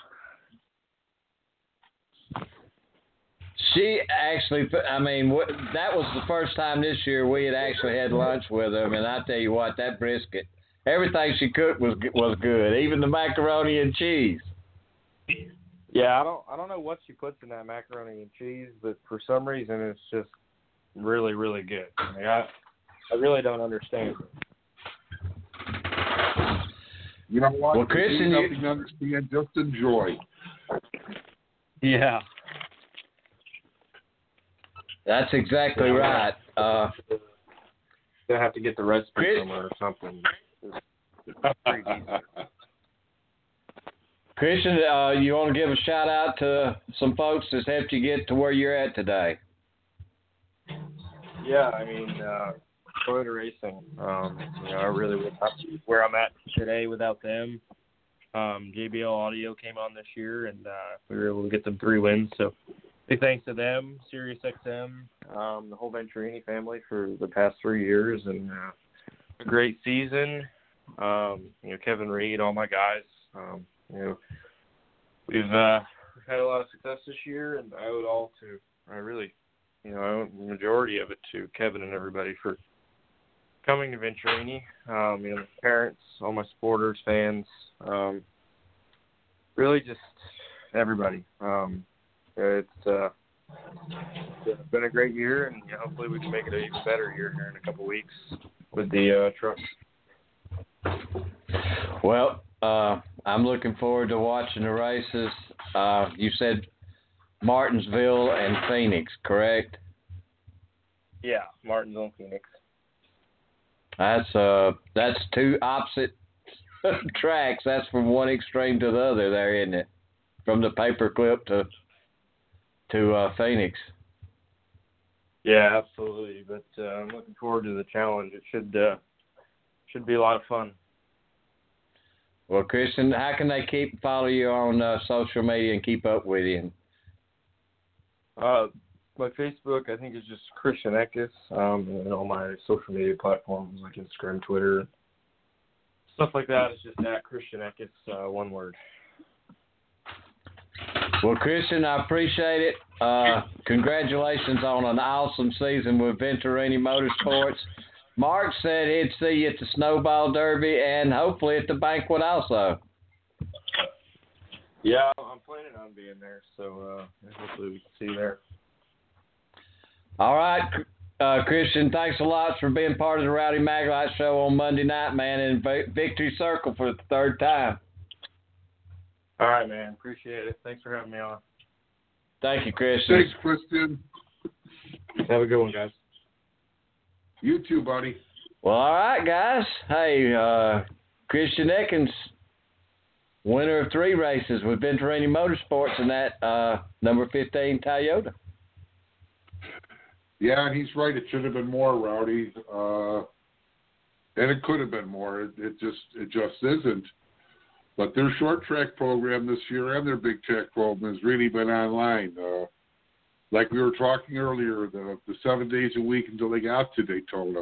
S4: She actually, I mean, that was the first time this year we had actually had lunch with them, and I tell you what, that brisket, everything she cooked was was good, even the macaroni and cheese.
S14: Yeah, I don't. I don't know what she puts in that macaroni and cheese, but for some reason, it's just really, really good. I mean, I, I really don't understand.
S6: you know what?
S4: Well, Christian,
S6: There's
S4: you-
S6: nothing to understand. Just enjoy.
S14: Yeah.
S4: That's exactly right. Uh,
S14: Gonna have to get the recipe
S4: Chris-
S14: somewhere or something.
S4: Christian, uh, you want to give a shout out to some folks that's helped you get to where you're at today?
S14: Yeah, I mean, uh, Toyota Racing. Um, you know, I really would not be where I'm at today without them. Um, JBL Audio came on this year, and uh, we were able to get them three wins. So big thanks to them, Sirius XM, um, the whole Venturini family for the past three years, and uh, a great season. Um, you know, Kevin Reed, all my guys. Um, you know, we've uh, had a lot of success this year, and I owe it all to I really, you know, I owe the majority of it to Kevin and everybody for coming to Venturini. Um, you know, parents, all my supporters, fans, um, really just everybody. Um, it's uh, it's been a great year, and know, hopefully we can make it an even better year here in a couple weeks with the uh, truck.
S4: Well, uh, I'm looking forward to watching the races. Uh, you said Martinsville and Phoenix, correct?
S14: Yeah, Martinsville and Phoenix.
S4: That's uh, that's two opposite tracks. That's from one extreme to the other, there, isn't it? From the paperclip to to uh, Phoenix.
S14: Yeah, absolutely. But uh, I'm looking forward to the challenge. It should uh, should be a lot of fun.
S4: Well, Christian, how can they keep follow you on uh, social media and keep up with you?
S14: Uh, my Facebook, I think, is just Christian Eckes, um, and all my social media platforms like Instagram, Twitter, stuff like that is just at Christian Eckes, uh, one word.
S4: Well, Christian, I appreciate it. Uh, congratulations on an awesome season with Venturini Motorsports. Mark said he'd see you at the Snowball Derby and hopefully at the banquet also.
S14: Yeah, I'm planning on being there, so uh, hopefully we can see you there.
S4: All right, uh, Christian, thanks a lot for being part of the Rowdy Maglite show on Monday night, man, in Victory Circle for the third time.
S14: All right, man. Appreciate it. Thanks for having me on.
S4: Thank you, Christian.
S6: Thanks, Christian.
S14: Have a good one, guys.
S6: You too, buddy.
S4: Well, all right, guys. Hey, uh, Christian Eckes, winner of three races with Venturini Motorsports in that uh, number 15 Toyota.
S6: Yeah, and he's right. It should have been more, Rowdy. Uh, and it could have been more. It, it just it just isn't. But their short track program this year and their big track program has really been online. Uh, like we were talking earlier, the, the seven days a week until they got to Daytona,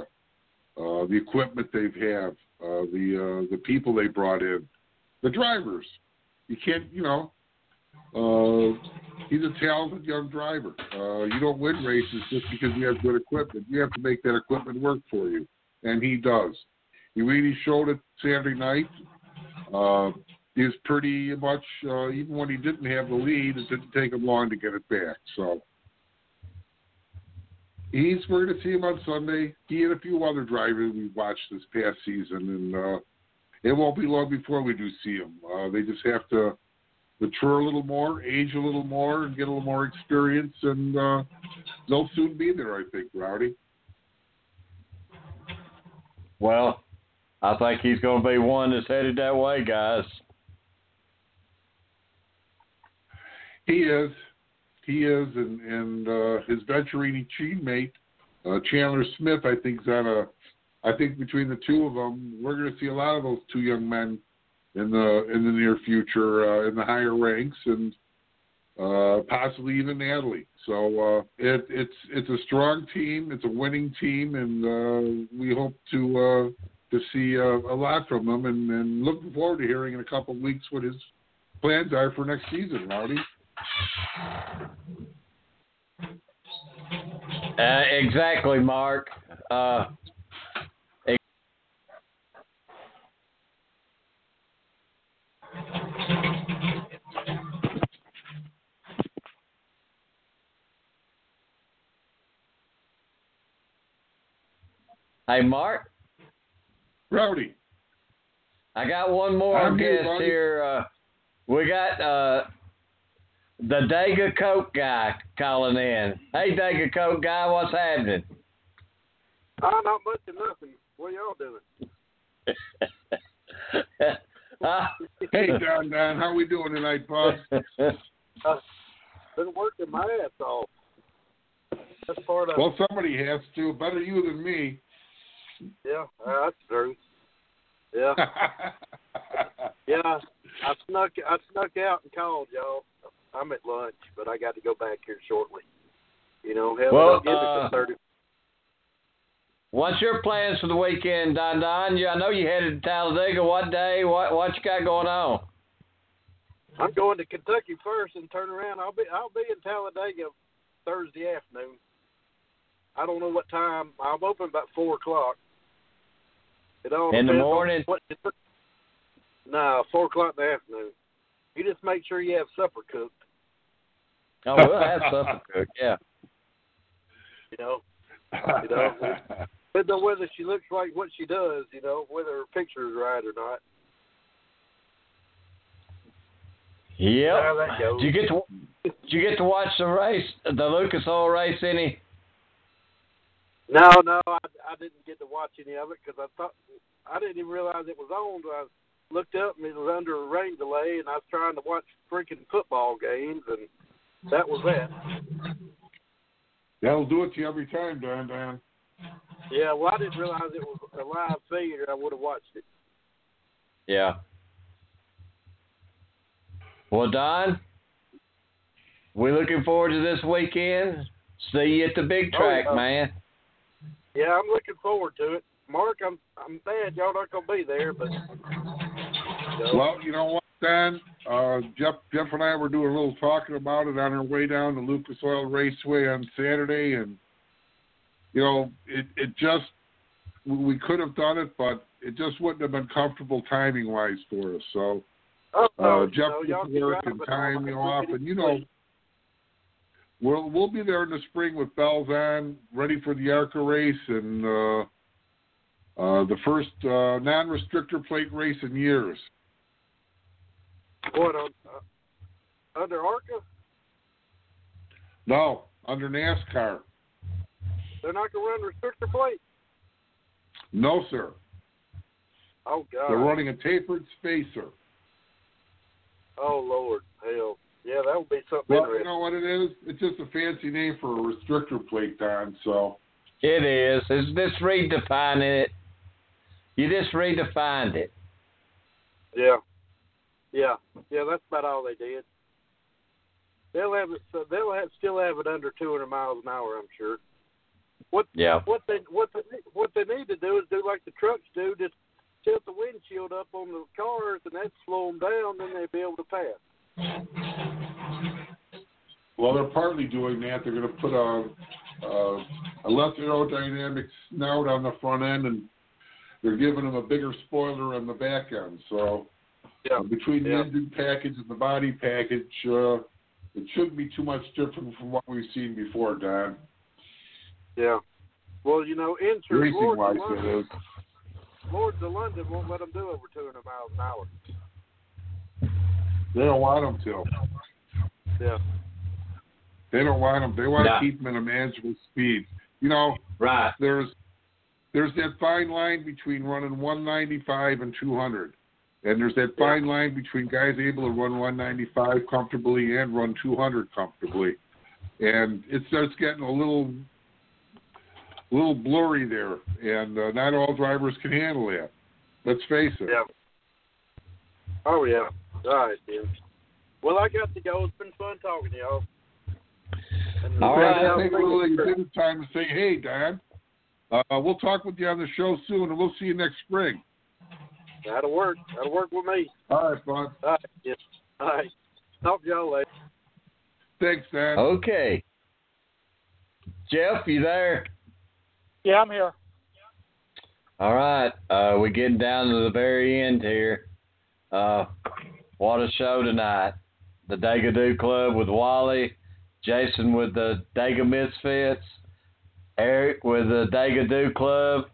S6: uh, the equipment they have, uh, the uh, the people they brought in, the drivers. You can't, you know, uh, he's a talented young driver. Uh, you don't win races just because you have good equipment. You have to make that equipment work for you, and he does. He really showed it Saturday night. Uh, pretty much uh, even when he didn't have the lead, it didn't take him long to get it back. So he's we're going to see him on Sunday. He and a few other drivers we watched this past season, and uh, it won't be long before we do see him. Uh, they just have to mature a little more, age a little more, and get a little more experience, and uh, they'll soon be there. I think, Rowdy.
S4: Well, I think he's going to be one that's headed that way, guys.
S6: He is. He is, and and uh, his Venturini teammate uh, Chandler Smith, I think, is on a. I think between the two of them, we're going to see a lot of those two young men in the in the near future uh, in the higher ranks, and uh, possibly even Natalie. So uh, it, it's it's a strong team, it's a winning team, and uh, we hope to uh, to see uh, a lot from them, and, and looking forward to hearing in a couple of weeks what his plans are for next season, Rowdy.
S4: Uh, exactly, Mark. Uh, Hey, Mark.
S6: Rowdy.
S4: I got one more
S6: I'm
S4: guest
S6: here,
S4: here. Uh, we got uh, the Dega Coke guy calling in. Hey, Dega Coke guy, what's happening?
S15: Oh, not much of nothing. What y'all doing?
S4: uh,
S6: hey, Don Don, how we doing tonight, bud?
S15: uh, been working my ass off. That's part of
S6: Well, somebody has to. Better you than me.
S15: Yeah, uh, that's true. Yeah. yeah. I snuck I snuck out and called y'all. I'm at lunch, but I got to go back here shortly. You know, hell,
S4: Well,
S15: give it
S4: uh,
S15: to thirty.
S4: What's your plans for the weekend, Don Don? You, I know you headed to Talladega. What day? What what you got going on?
S15: I'm going to Kentucky first and turn around. I'll be I'll be in Talladega Thursday afternoon. I don't know what time. I'm open about four o'clock. It all
S4: In the morning?
S15: What no, four o'clock in the afternoon. You just make sure you have supper cooked.
S4: Oh, we'll have supper cooked. Yeah.
S15: You know, you know, depends on whether she looks like what she does. You know, whether her picture is right or not.
S4: Yep.
S15: How that goes.
S4: Did you get to did you get to watch the race, the Lucas Oil race? Any?
S15: No, no, I, I didn't get to watch any of it because I thought I didn't even realize it was on. I looked up and it was under a rain delay, and I was trying to watch freaking football games, and that was that.
S6: That'll do it to you every time, Don Don.
S15: Yeah, well, I didn't realize it was a live feed, or I would have watched it.
S4: Yeah. Well, Don, we're looking forward to this weekend. See you at the big
S15: Oh,
S4: track,
S15: yeah.
S4: man.
S15: Yeah, I'm looking forward to it. Mark, I'm I'm mad y'all not gonna be there, but you know,
S6: Well, you know what, Don? Uh, Jeff, Jeff and I were doing a little talking about it on our way down to Lucas Oil Raceway on Saturday, and you know, it it just we- could have done it, but it just wouldn't have been comfortable timing wise for us. So
S15: oh,
S6: uh,
S15: you
S6: Jeff
S15: y'all
S6: took work and time you off, and you know, we'll we'll be there in the spring with bells on, ready for the ARCA race and uh, uh, the first uh, non-restrictor plate race in years.
S15: What on uh, under Arca?
S6: No, under NASCAR.
S15: They're not gonna run restrictor plate.
S6: No, sir.
S15: Oh God.
S6: They're running a tapered spacer.
S15: Oh Lord, hell, yeah, that would be something
S6: Well, you know what it is? It's just a fancy name for a restrictor plate, Don. So
S4: It is. It's just redefining it. You just redefined it.
S15: Yeah, yeah, yeah. That's about all they did. They'll have it. So they'll have, still have it under 200 miles an hour. I'm sure. What
S4: Yeah.
S15: what they what they what they need to do is do like the trucks do, just tilt the windshield up on the cars, and that slow them down. Then they'll be able to pass.
S6: Well, they're partly doing that. They're going to put a, a, a less aerodynamic snout on the front end, and they're giving them a bigger spoiler on the back end. So uh, between the
S15: Yeah.
S6: engine package and the body package, uh, it shouldn't be too much different from what we've seen before, Don.
S15: Yeah. Well, you know, insurance
S6: Racing
S15: Lords
S6: wise,
S15: of
S6: it
S15: London,
S6: is.
S15: Lloyd's of London won't let them do over 200 miles an hour.
S6: They don't want them to.
S15: Yeah.
S6: They don't want them. They want
S4: No.
S6: to keep them at a manageable speed. You know,
S4: Right.
S6: there's there's that fine line between running 195 and 200, and there's that fine line between guys able to run 195 comfortably and run 200 comfortably, and it starts getting a little a little blurry there, and uh, not all drivers can handle that. Let's face it.
S15: Yeah. Oh yeah. All right, then. Well, I got to go. It's been fun talking to y'all. And
S4: All right.
S6: I think it is time to say, hey, Dan, uh, we'll talk with you on the show soon, and we'll see you next spring.
S15: That'll work. That'll work with me.
S6: All right, bud.
S15: All right. Yeah. All right. Talk to y'all later.
S6: Thanks, Dan.
S4: Okay. Jeff, you there?
S7: Yeah, I'm here.
S4: All right. Uh, we're getting down to the very end here. Uh, what a show tonight. The Degadoo Club with Wally, Jason with the Dega Misfits, Eric with the Dagadoo Club.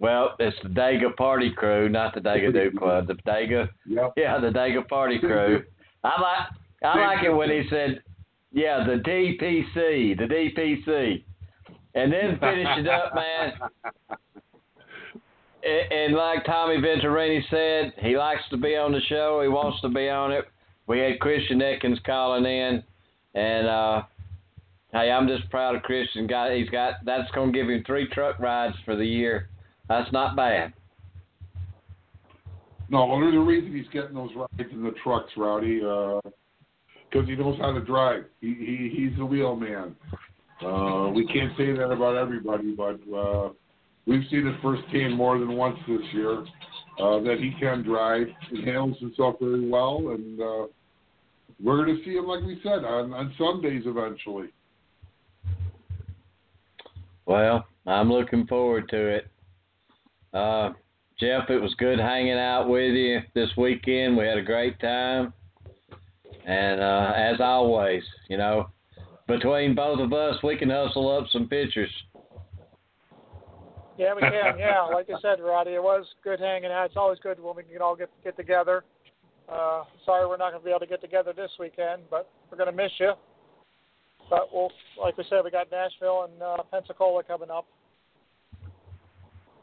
S4: Well, it's the Dega Party Crew, not the Degadoo Club. The Dega,
S6: Yep.
S4: yeah, the Dega Party Crew. I like, I like it when he said, yeah, the DPC, the DPC, and then finish it up, man. And, and like Tommy Venturini said, he likes to be on the show. He wants to be on it. We had Christian Eckes calling in, and uh, hey, I'm just proud of Christian. Got he's got that's going to give him three truck rides for the year. That's not bad.
S6: No, well, there's a reason he's getting those rides in the trucks, Rowdy, because he knows how to drive. He, he he's the wheel man. Uh, we can't say that about everybody, but uh, we've seen it firsthand more than once this year uh, that he can drive. He handles himself very well, and uh, we're going to see him, like we said, on, on Sundays eventually.
S4: Well, I'm looking forward to it. Uh, Jeff, it was good hanging out with you this weekend. We had a great time. And uh, as always, you know, between both of us, we can hustle up some pictures.
S7: Yeah, we can. Yeah, like I said, Rowdy, it was good hanging out. It's always good when we can all get get together. Uh, sorry, we're not going to be able to get together this weekend, but we're going to miss you. But we'll, like we said, we got Nashville and uh, Pensacola coming up.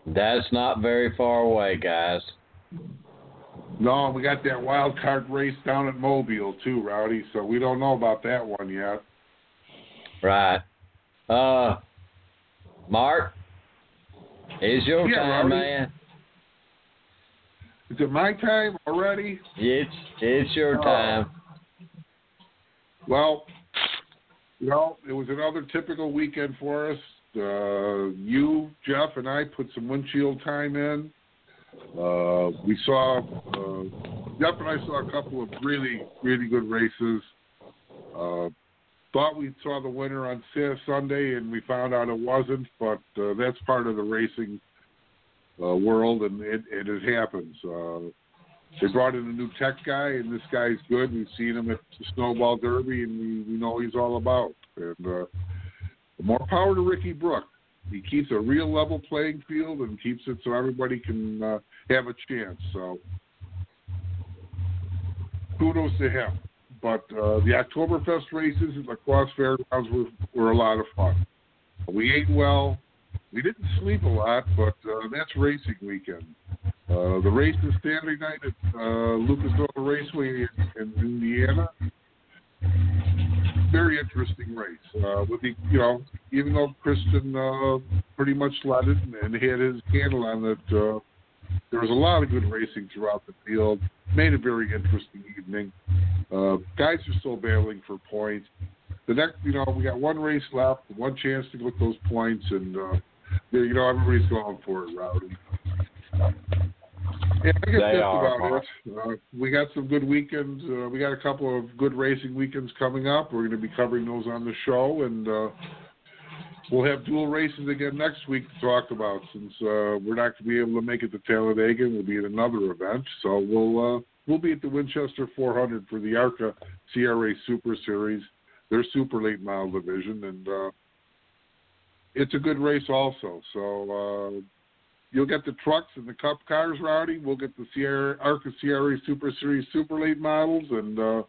S4: That's not very far away, guys.
S6: No, we got that wild card race down at Mobile too, Rowdy. So we don't know about that one yet.
S4: Right. Uh, Mark, it's your
S6: Yeah,
S4: time,
S6: Rowdy.
S4: man.
S6: Is it my time already?
S4: It's it's your
S6: Oh.
S4: time.
S6: Well, you know, it was another typical weekend for us. Uh, you, Jeff, and I put some windshield time in. Uh, we saw, uh, Jeff and I saw a couple of really, really good races. Uh, thought we saw the winner on Sunday, and we found out it wasn't, but uh, that's part of the racing uh, world, and it, it, it happens. Uh, they brought in a new tech guy, and this guy's good. We've seen him at the Snowball Derby, and we, we know he's all about. And uh, more power to Ricky Brook. He keeps a real level playing field and keeps it so everybody can uh, have a chance. So kudos to him. But uh, the Oktoberfest races at La Crosse Fairgrounds were, were a lot of fun. We ate well. We didn't sleep a lot, but uh, that's racing weekend. Uh, the race is Saturday night at uh, Lucas Oil Raceway in, in Indiana. Very interesting race. Uh, with the, you know, even though Christian uh, pretty much led it and, and had his handle on it, uh, there was a lot of good racing throughout the field. Made a very interesting evening. Uh, guys are still battling for points. The next, you know, we got one race left, one chance to get those points, and uh, you know everybody's going for it, Rowdy. Yeah, I guess that's about it. Uh, we got some good weekends. Uh, we got a couple of good racing weekends coming up. We're going to be covering those on the show, and uh, we'll have dual races again next week to talk about. Since uh, we're not going to be able to make it to Talladega, we'll be at another event. So we'll uh, we'll be at the Winchester 400 for the ARCA CRA Super Series, their super late model division, and uh, it's a good race also. So. Uh, You'll get the trucks and the cup cars, Rowdy. We'll get the Sierra Arca CRA Super Series Super Late models, and uh,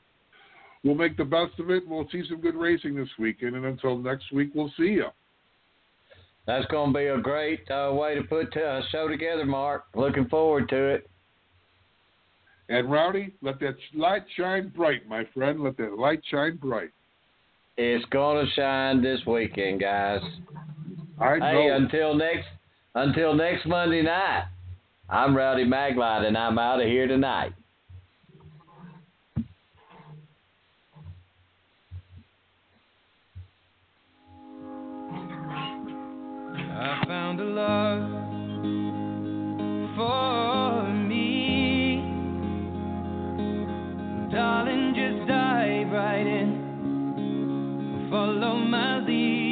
S6: we'll make the best of it. We'll see some good racing this weekend, and until next week, we'll see you.
S4: That's going to be a great uh, way to put a show together, Mark. Looking forward to it.
S6: And Rowdy, let that light shine bright, my friend. Let that light shine bright.
S4: It's going to shine this weekend, guys.
S6: I
S4: Hey, until next until next Monday night. I'm Rowdy Maglite, and I'm out of here tonight.
S13: I found a love for me. Darling, just dive right in. Follow my lead.